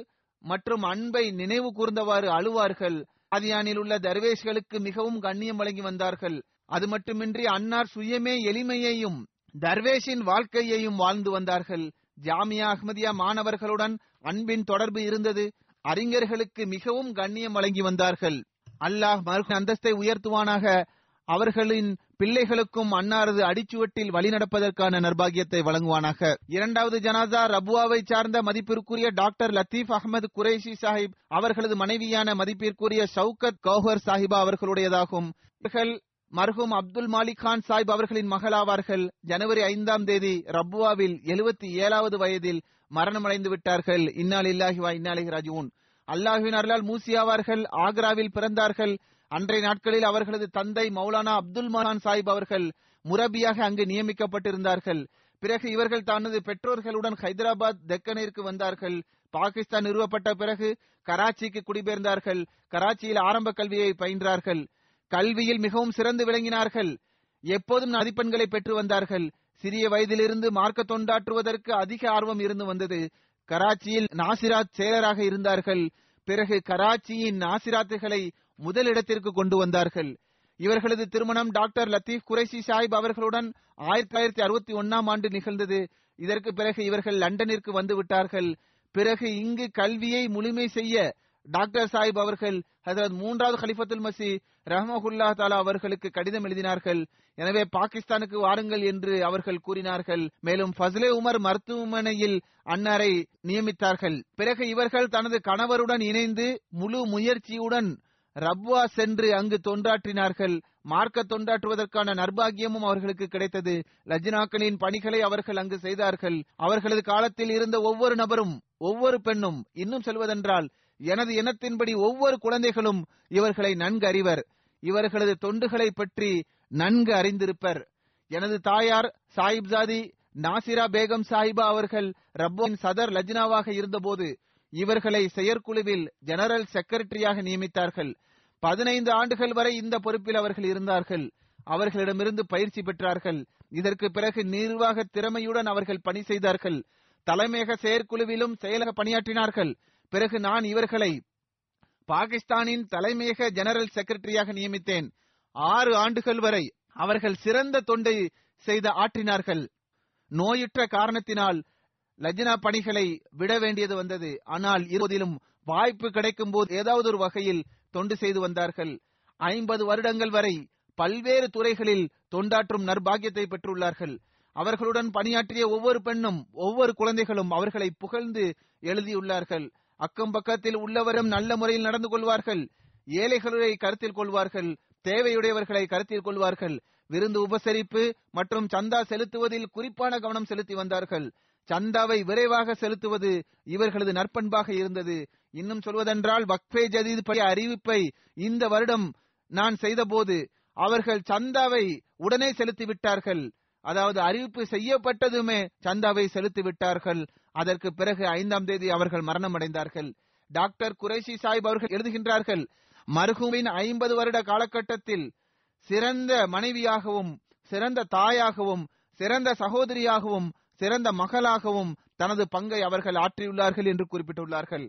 மற்றும் அன்பை நினைவு கூர்ந்தவாறு அழுவார்கள். காதியானில் உள்ள தர்வேஷ்களுக்கு மிகவும் கண்ணியம் வழங்கி வந்தார்கள். அது மட்டுமின்றி அன்னார் சுயமே எளிமையையும் தர்வேஷின் வாழ்க்கையையும் வாழ்ந்து வந்தார்கள். ஜாமியா அஹ்மதியா மாணவர்களுடன் அன்பின் தொடர்பு இருந்தது. அறிஞர்களுக்கு மிகவும் கண்ணியம் வழங்கி வந்தார்கள். அல்லாஹ் மறு அந்தஸ்தை உயர்த்துவானாக. அவர்களின் பிள்ளைகளுக்கும் அன்னாரது அடிச்சுவட்டில் வழிநடப்பதற்கான நர்பாகியத்தை வழங்குவானாக. இரண்டாவது ஜனாதா ரபுவாவை சார்ந்த மதிப்பிற்குரிய டாக்டர் லத்தீப் அகமது குரேஷி சாஹிப் அவர்களது மனைவியான மதிப்பிற்குரிய ஷவுகத் கௌஹர் சாஹிபா அவர்களுடையதாகும். இவர்கள் மர்ஹூம் அப்துல் மாலிக் கான் சாஹிப் அவர்களின் மகளாவார்கள். ஜனவரி ஐந்தாம் தேதி ரபுவாவில் எழுபத்தி ஏழாவது வயதில் மரணமடைந்து விட்டார்கள். இன்னால் இல்லாஹி வா இன்னாலிஹி ராஜிஊன். அல்லாஹுவின் அருளால் மூசியாவார்கள் ஆக்ராவில் பிறந்தார்கள். அன்றைய நாட்களில் அவர்களது தந்தை மௌலானா அப்துல் மஹான் சாஹிப் அவர்கள் முரபியாக அங்கு நியமிக்கப்பட்டிருந்தார்கள். பிறகு இவர்கள் தனது பெற்றோர்களுடன் ஹைதராபாத் தெக்கனிற்கு வந்தார்கள். பாகிஸ்தான் நிறுவப்பட்ட பிறகு கராச்சிக்கு குடிபெயர்ந்தார்கள். கராச்சியில் ஆரம்ப கல்வியை பயின்றார்கள். கல்வியில் மிகவும் சிறந்து விளங்கினார்கள். எப்போதும் மதிப்பெண்களை பெற்று வந்தார்கள். சிறிய வயதிலிருந்து மார்க்க தொண்டாற்றுவதற்கு அதிக ஆர்வம் இருந்து வந்தது. கராச்சியில் நாசிராத் செயலராக இருந்தார்கள். பிறகு கராச்சியின் நாசிராத்துகளை முதலிடத்திற்கு கொண்டு வந்தார்கள். இவர்களது திருமணம் டாக்டர் லத்தீப் குரைசி சாஹிப் அவர்களுடன் ஆயிரத்தி தொள்ளாயிரத்தி அறுபத்தி ஒன்னாம் ஆண்டு நிகழ்ந்தது. இதற்கு பிறகு இவர்கள் லண்டனிற்கு வந்து விட்டார்கள். பிறகு இங்கு கல்வியை முழுமை செய்ய டாக்டர் சாஹிப் அவர்கள் ஹசரத் மூன்றாவது ஹலிஃபத்துல் மசி ரஹமகுல்லா தாலா அவர்களுக்கு கடிதம் எழுதினார்கள். எனவே பாகிஸ்தானுக்கு வாருங்கள் என்று அவர்கள் கூறினார்கள். மேலும் ஃபஸ்லே உமர் மருத்துவமனையில் அன்னாரை நியமித்தார்கள். பிறகு இவர்கள் தனது கணவருடன் இணைந்து முழு முயற்சியுடன் ரப்வா சென்று அங்கு தொண்டாற்றினார்கள். மார்க்க தொண்டாற்றுவதற்கான நர்பாகியமும் அவர்களுக்கு கிடைத்தது. லஜ்னாக்களின் பணிகளை அவர்கள் அங்கு செய்தார்கள். அவர்களது காலத்தில் இருந்த ஒவ்வொரு நபரும் ஒவ்வொரு பெண்ணும் இன்னும் சொல்வதென்றால் எனது இனத்தின்படி ஒவ்வொரு குழந்தைகளும் இவர்களை நன்கு அறிவர். இவர்களது தொண்டுகளை பற்றி நன்கு அறிந்திருப்பர். எனது தாயார் சாஹிப்சாதி நாசிரா பேகம் சாஹிபா அவர்கள் ரப்போவின் சதர் லஜ்னாவாக இருந்தபோது இவர்களை செயற்குழுவில் ஜெனரல் செக்ரட்டரியாக நியமித்தார்கள். பதினைந்து ஆண்டுகள் வரை இந்த பொறுப்பில் அவர்கள் இருந்தார்கள். அவர்களிடமிருந்து பயிற்சி பெற்றார்கள். இதற்கு பிறகு நிர்வாக திறமையுடன் அவர்கள் பணி செய்தார்கள். தலைமையக செயற்குழுவிலும் செயலக பணியாற்றினார்கள். பிறகு நான் இவர்களை பாகிஸ்தானின் தலைமையக ஜெனரல் செக்ரட்டரியாக நியமித்தேன். ஆறு ஆண்டுகள் வரை அவர்கள் சிறந்த தொண்டை செய்த ஆற்றினார்கள். நோயுற்ற காரணத்தினால் லஜ்னா பணிகளை விட வேண்டியது வந்தது. ஆனால் இருபதிலும் வாய்ப்பு கிடைக்கும் போது ஏதாவது ஒரு வகையில் தொண்டு செய்து வந்தார்கள். ஐம்பது வருடங்கள் வரை பல்வேறு துறைகளில் தொண்டாற்றும் நர்பாகியத்தை பெற்றுள்ளார்கள். அவர்களுடன் பணியாற்றிய ஒவ்வொரு பெண்ணும் ஒவ்வொரு குழந்தைகளும் அவர்களை புகழ்ந்து எழுதியுள்ளார்கள். அக்கம் பக்கத்தில் உள்ளவரும் நல்ல முறையில் நடந்து கொள்வார்கள். ஏழைகளை கருத்தில் கொள்வார்கள். தேவையுடையவர்களை கருத்தில் கொள்வார்கள். விருந்து உபசரிப்பு மற்றும் சந்தா செலுத்துவதில் குறிப்பான கவனம் செலுத்தி வந்தார்கள். சந்தாவை விரைவாக செலுத்துவது இவர்களது நற்பண்பாக இருந்தது. இன்னும் சொல்வதென்றால் வக்ஃபே ஜதீத் பற்றிய அறிவிப்பை இந்த வருடம் நான் செய்தபோது அவர்கள் சந்தாவை உடனே செலுத்தி விட்டார்கள். அதாவது அறிவிப்பு செய்யப்பட்டதுமே சந்தாவை செலுத்தி விட்டார்கள். அதற்கு பிறகு ஐந்தாம் தேதி அவர்கள் மரணம் அடைந்தார்கள் டாக்டர் குரேஷி சாஹிப் அவர்கள் எழுதுகின்றார்கள் மருகுவின் ஐம்பது வருட காலகட்டத்தில் சிறந்த மனைவியாகவும் சிறந்த தாயாகவும் சிறந்த சகோதரியாகவும் சிறந்த மகளாகவும் தனது பங்கை அவர்கள் ஆற்றியுள்ளார்கள் என்று குறிப்பிட்டுள்ளார்கள்.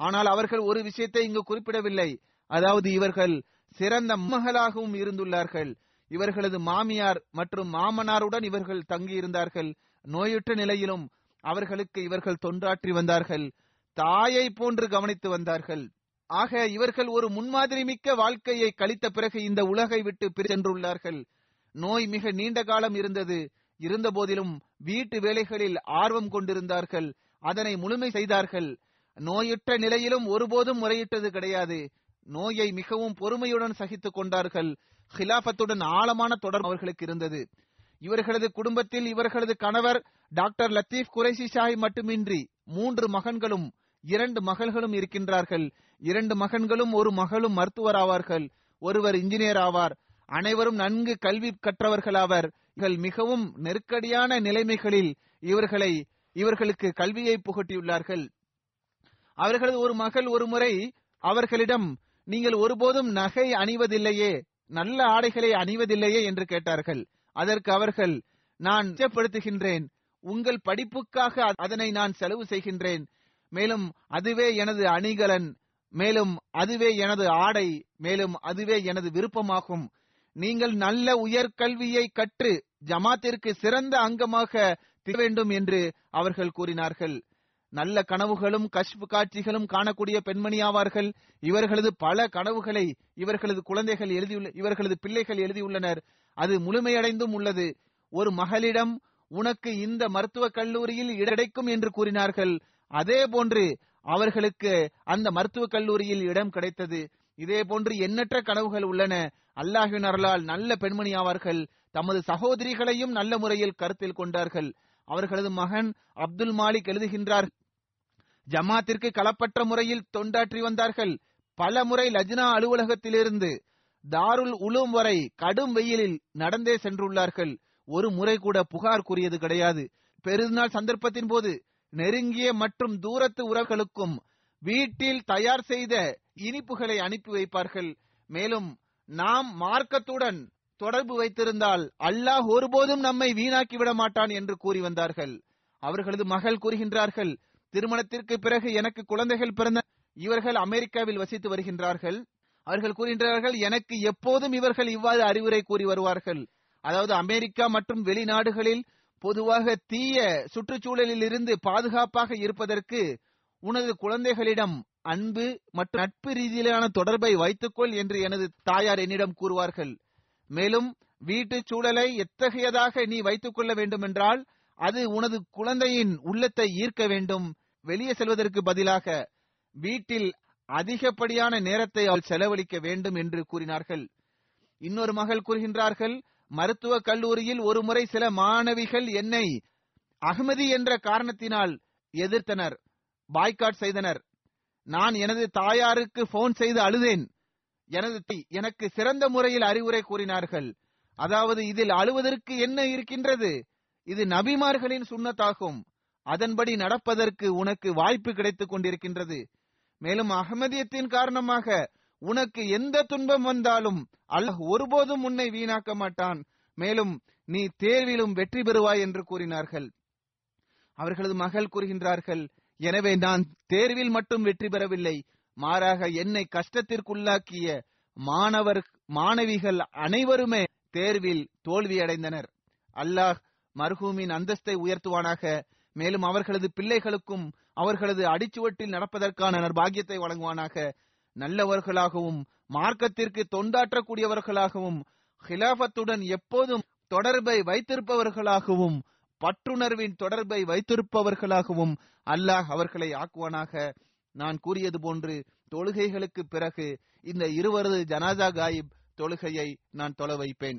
ஆனால் அவர்கள் ஒரு விஷயத்தை இங்கு குறிப்பிடவில்லை. அதாவது இவர்கள் சிறந்த மகளாகவும் இருந்துள்ளார்கள். இவர்களது மாமியார் மற்றும் மாமனாருடன் இவர்கள் தங்கியிருந்தார்கள். நோயுற்ற நிலையிலும் அவர்களுக்கு இவர்கள் தொண்டாற்றி வந்தார்கள் தாயை போன்று கவனித்து வந்தார்கள். ஆக இவர்கள் ஒரு முன்மாதிரி மிக்க வாழ்க்கையை கழித்த பிறகு இந்த உலகை விட்டு சென்றுள்ளார்கள். நோய் மிக நீண்ட காலம் இருந்தது. இருந்த போதிலும் வீட்டு வேலைகளில் ஆர்வம் கொண்டிருந்தார்கள். அதனை முழுமை செய்தார்கள். நோயுற்ற நிலையிலும் ஒருபோதும் முறையிட்டது கிடையாது. நோயை மிகவும் பொறுமையுடன் சகித்துக் கொண்டார்கள். ஹிலாபத்துடன் ஆழமான தொடர்பு அவர்களுக்கு இருந்தது. இவர்களது குடும்பத்தில் இவர்களது கணவர் டாக்டர் லத்தீப் குரேசி ஷாஹி மட்டுமின்றி மூன்று மகன்களும் இரண்டு மகள்களும் இருக்கின்றார்கள். இரண்டு மகன்களும் ஒரு மகளும் மருத்துவர் ஆவார்கள் ஒருவர் இன்ஜினியர் ஆவார். அனைவரும் நன்கு கல்வி கற்றவர்களாவர். இவர்கள் மிகவும் நெருக்கடியான நிலைமைகளில் இவர்களை இவர்களுக்கு கல்வியை புகட்டியுள்ளார்கள். அவர்களது ஒரு மகள் ஒரு முறை அவர்களிடம் நீங்கள் ஒருபோதும் நகை அணிவதில்லையே நல்ல ஆடைகளை அணிவதில்லையே என்று கேட்டார்கள். அதற்கு அவர்கள் நான் நிச்சயப்படுத்துகின்றேன். உங்கள் படிப்புக்காக அதனை நான் செலவு செய்கின்றேன். மேலும் அதுவே எனது அணிகலன். மேலும் அதுவே எனது ஆடை. மேலும் அதுவே எனது விருப்பமாகும். நீங்கள் நல்ல உயர்கல்வியை கற்று ஜமாத்திற்கு சிறந்த அங்கமாக வேண்டும் என்று அவர்கள் கூறினார்கள். நல்ல கனவுகளும் கஷ்பு காட்சிகளும் காணக்கூடிய பெண்மணி ஆவார்கள். இவர்களது பல கனவுகளை இவர்களது குழந்தைகள் எழுதியுள்ள இவர்களது பிள்ளைகள் எழுதியுள்ளனர் அது முழுமையடைந்தும் உள்ளது. ஒரு மகளிடம் உனக்கு இந்த மருத்துவக் கல்லூரியில் கிடைக்கும் என்று கூறினார்கள். அதே போன்று அவர்களுக்கு அந்த மருத்துவக் கல்லூரியில் இடம் கிடைத்தது. இதே போன்று எண்ணற்ற கனவுகள் உள்ளன. அல்லாஹின் அருளால் நல்ல பெண்மணி ஆவார்கள். தமது சகோதரிகளையும் நல்ல முறையில் கருத்தில் கொண்டார்கள். அவர்களது மகன் அப்துல் மாலிக் எழுதுகின்றார் ஜமாத்திற்கு களப்பற்ற முறையில் தொண்டாற்றி வந்தார்கள். பல முறை லஜ்னா அலுவலகத்திலிருந்து தாருல் உலும் வரை கடும் வெயிலில் நடந்தே சென்றுள்ளார்கள். ஒரு முறை கூட புகார் கூறியது கிடையாது. பெருநாள் சந்தர்ப்பத்தின் போது நெருங்கிய மற்றும் தூரத்து உறவுகளுக்கும் வீட்டில் தயார் செய்த இனிப்புகளை அனுப்பி வைப்பார்கள். மேலும் நாம் மார்க்கத்துடன் தொடர்பு வைத்திருந்தால் அல்லாஹ் ஒருபோதும் நம்மை வீணாக்கி விட மாட்டான் என்று கூறி வந்தார்கள். அவர்களது மகள் கூறுகின்றார்கள் திருமணத்திற்கு பிறகு எனக்கு குழந்தைகள் பிறந்த இவர்கள் அமெரிக்காவில் வசித்து வருகின்றார்கள். அவர்கள் கூறுகின்றார்கள் எனக்கு எப்போதும் இவர்கள் இவ்வாறு அறிவுரை கூறி வருவார்கள். அதாவது அமெரிக்கா மற்றும் வெளிநாடுகளில் பொதுவாக தீய சுற்றுச்சூழலில் இருந்து பாதுகாப்பாக இருப்பதற்கு உனது குழந்தைகளிடம் அன்பு மற்றும் நட்பு ரீதியிலான தொடர்பை வைத்துக்கொள் என்று எனது தாயார் என்னிடம் கூறுவார்கள். மேலும் வீட்டு சூழலை எத்தகையதாக நீ வைத்துக் கொள்ள வேண்டும் என்றால் அது உனது குழந்தையின் உள்ளத்தை ஈர்க்க வேண்டும். வெளியே செல்வதற்கு பதிலாக வீட்டில் அதிகப்படியான நேரத்தை அவள் செலவழிக்க வேண்டும் என்று கூறினார்கள். இன்னொரு மகள் கூறுகின்றார்கள் மருத்துவ கல்லூரியில் ஒருமுறை சில மாணவிகள் என்னை அகமதி என்ற காரணத்தினால் எதிர்த்தனர் பாய்காட் செய்தனர். நான் எனது தாயாருக்கு போன் செய்து அழுதேன். எனது எனக்கு சிறந்த முறையில் அறிவுரை கூறினார்கள். அதாவது இதில் அழுவதற்கு என்ன இருக்கின்றது? இது நபிமார்களின் சுண்ணத்தாகும். அதன்படி நடப்பதற்கு உனக்கு வாய்ப்பு கிடைத்துக் கொண்டிருக்கின்றது. மேலும் அகமதியத்தின் காரணமாக உனக்கு எந்த துன்பம் வந்தாலும் அல்லாஹ் ஒருபோதும் உன்னை வீணாக்க மாட்டான். மேலும் நீ தேர்விலும் வெற்றி பெறுவாய் என்று கூறினார்கள். அவர்களது மகள் கூறுகின்றார்கள் எனவே நான் தேர்வில் மட்டும் வெற்றி பெறவில்லை. மாறாக என்னை கஷ்டத்திற்குள்ளாக்கிய மாணவர் மாணவிகள் அனைவருமே தேர்வில் தோல்வியடைந்தனர். அல்லாஹ் மர்ஹூமின் அந்தஸ்தை உயர்த்துவானாக. மேலும் அவர்களது பிள்ளைகளுக்கும் அவர்களது அடிச்சுவட்டில் நடப்பதற்கான நற்பாகியத்தை வழங்குவானாக. நல்லவர்களாகவும் மார்க்கத்திற்கு தொண்டாற்றக்கூடியவர்களாகவும் ஹிலாபத்துடன் எப்போதும் தொடர்பை வைத்திருப்பவர்களாகவும் பற்றுணர்வின் தொடர்பை வைத்திருப்பவர்களாகவும் அல்லாஹ் அவர்களை ஆக்குவானாக. நான் கூறியது போன்று தொழுகைகளுக்கு பிறகு இந்த இருவரது ஜனாதா காயிப் தொழுகையை நான் தொலை வைப்பேன்.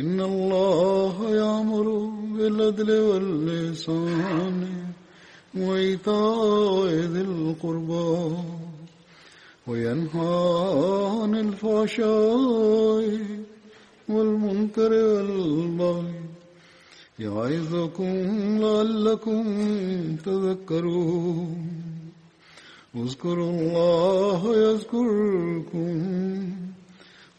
إن الله يأمر بالعدل واللسان وإيتاء ذي القربى وينهى عن الفحشاء والمنكر والبغي يعظكم لعلكم تذكرون اذكروا الله يذكركم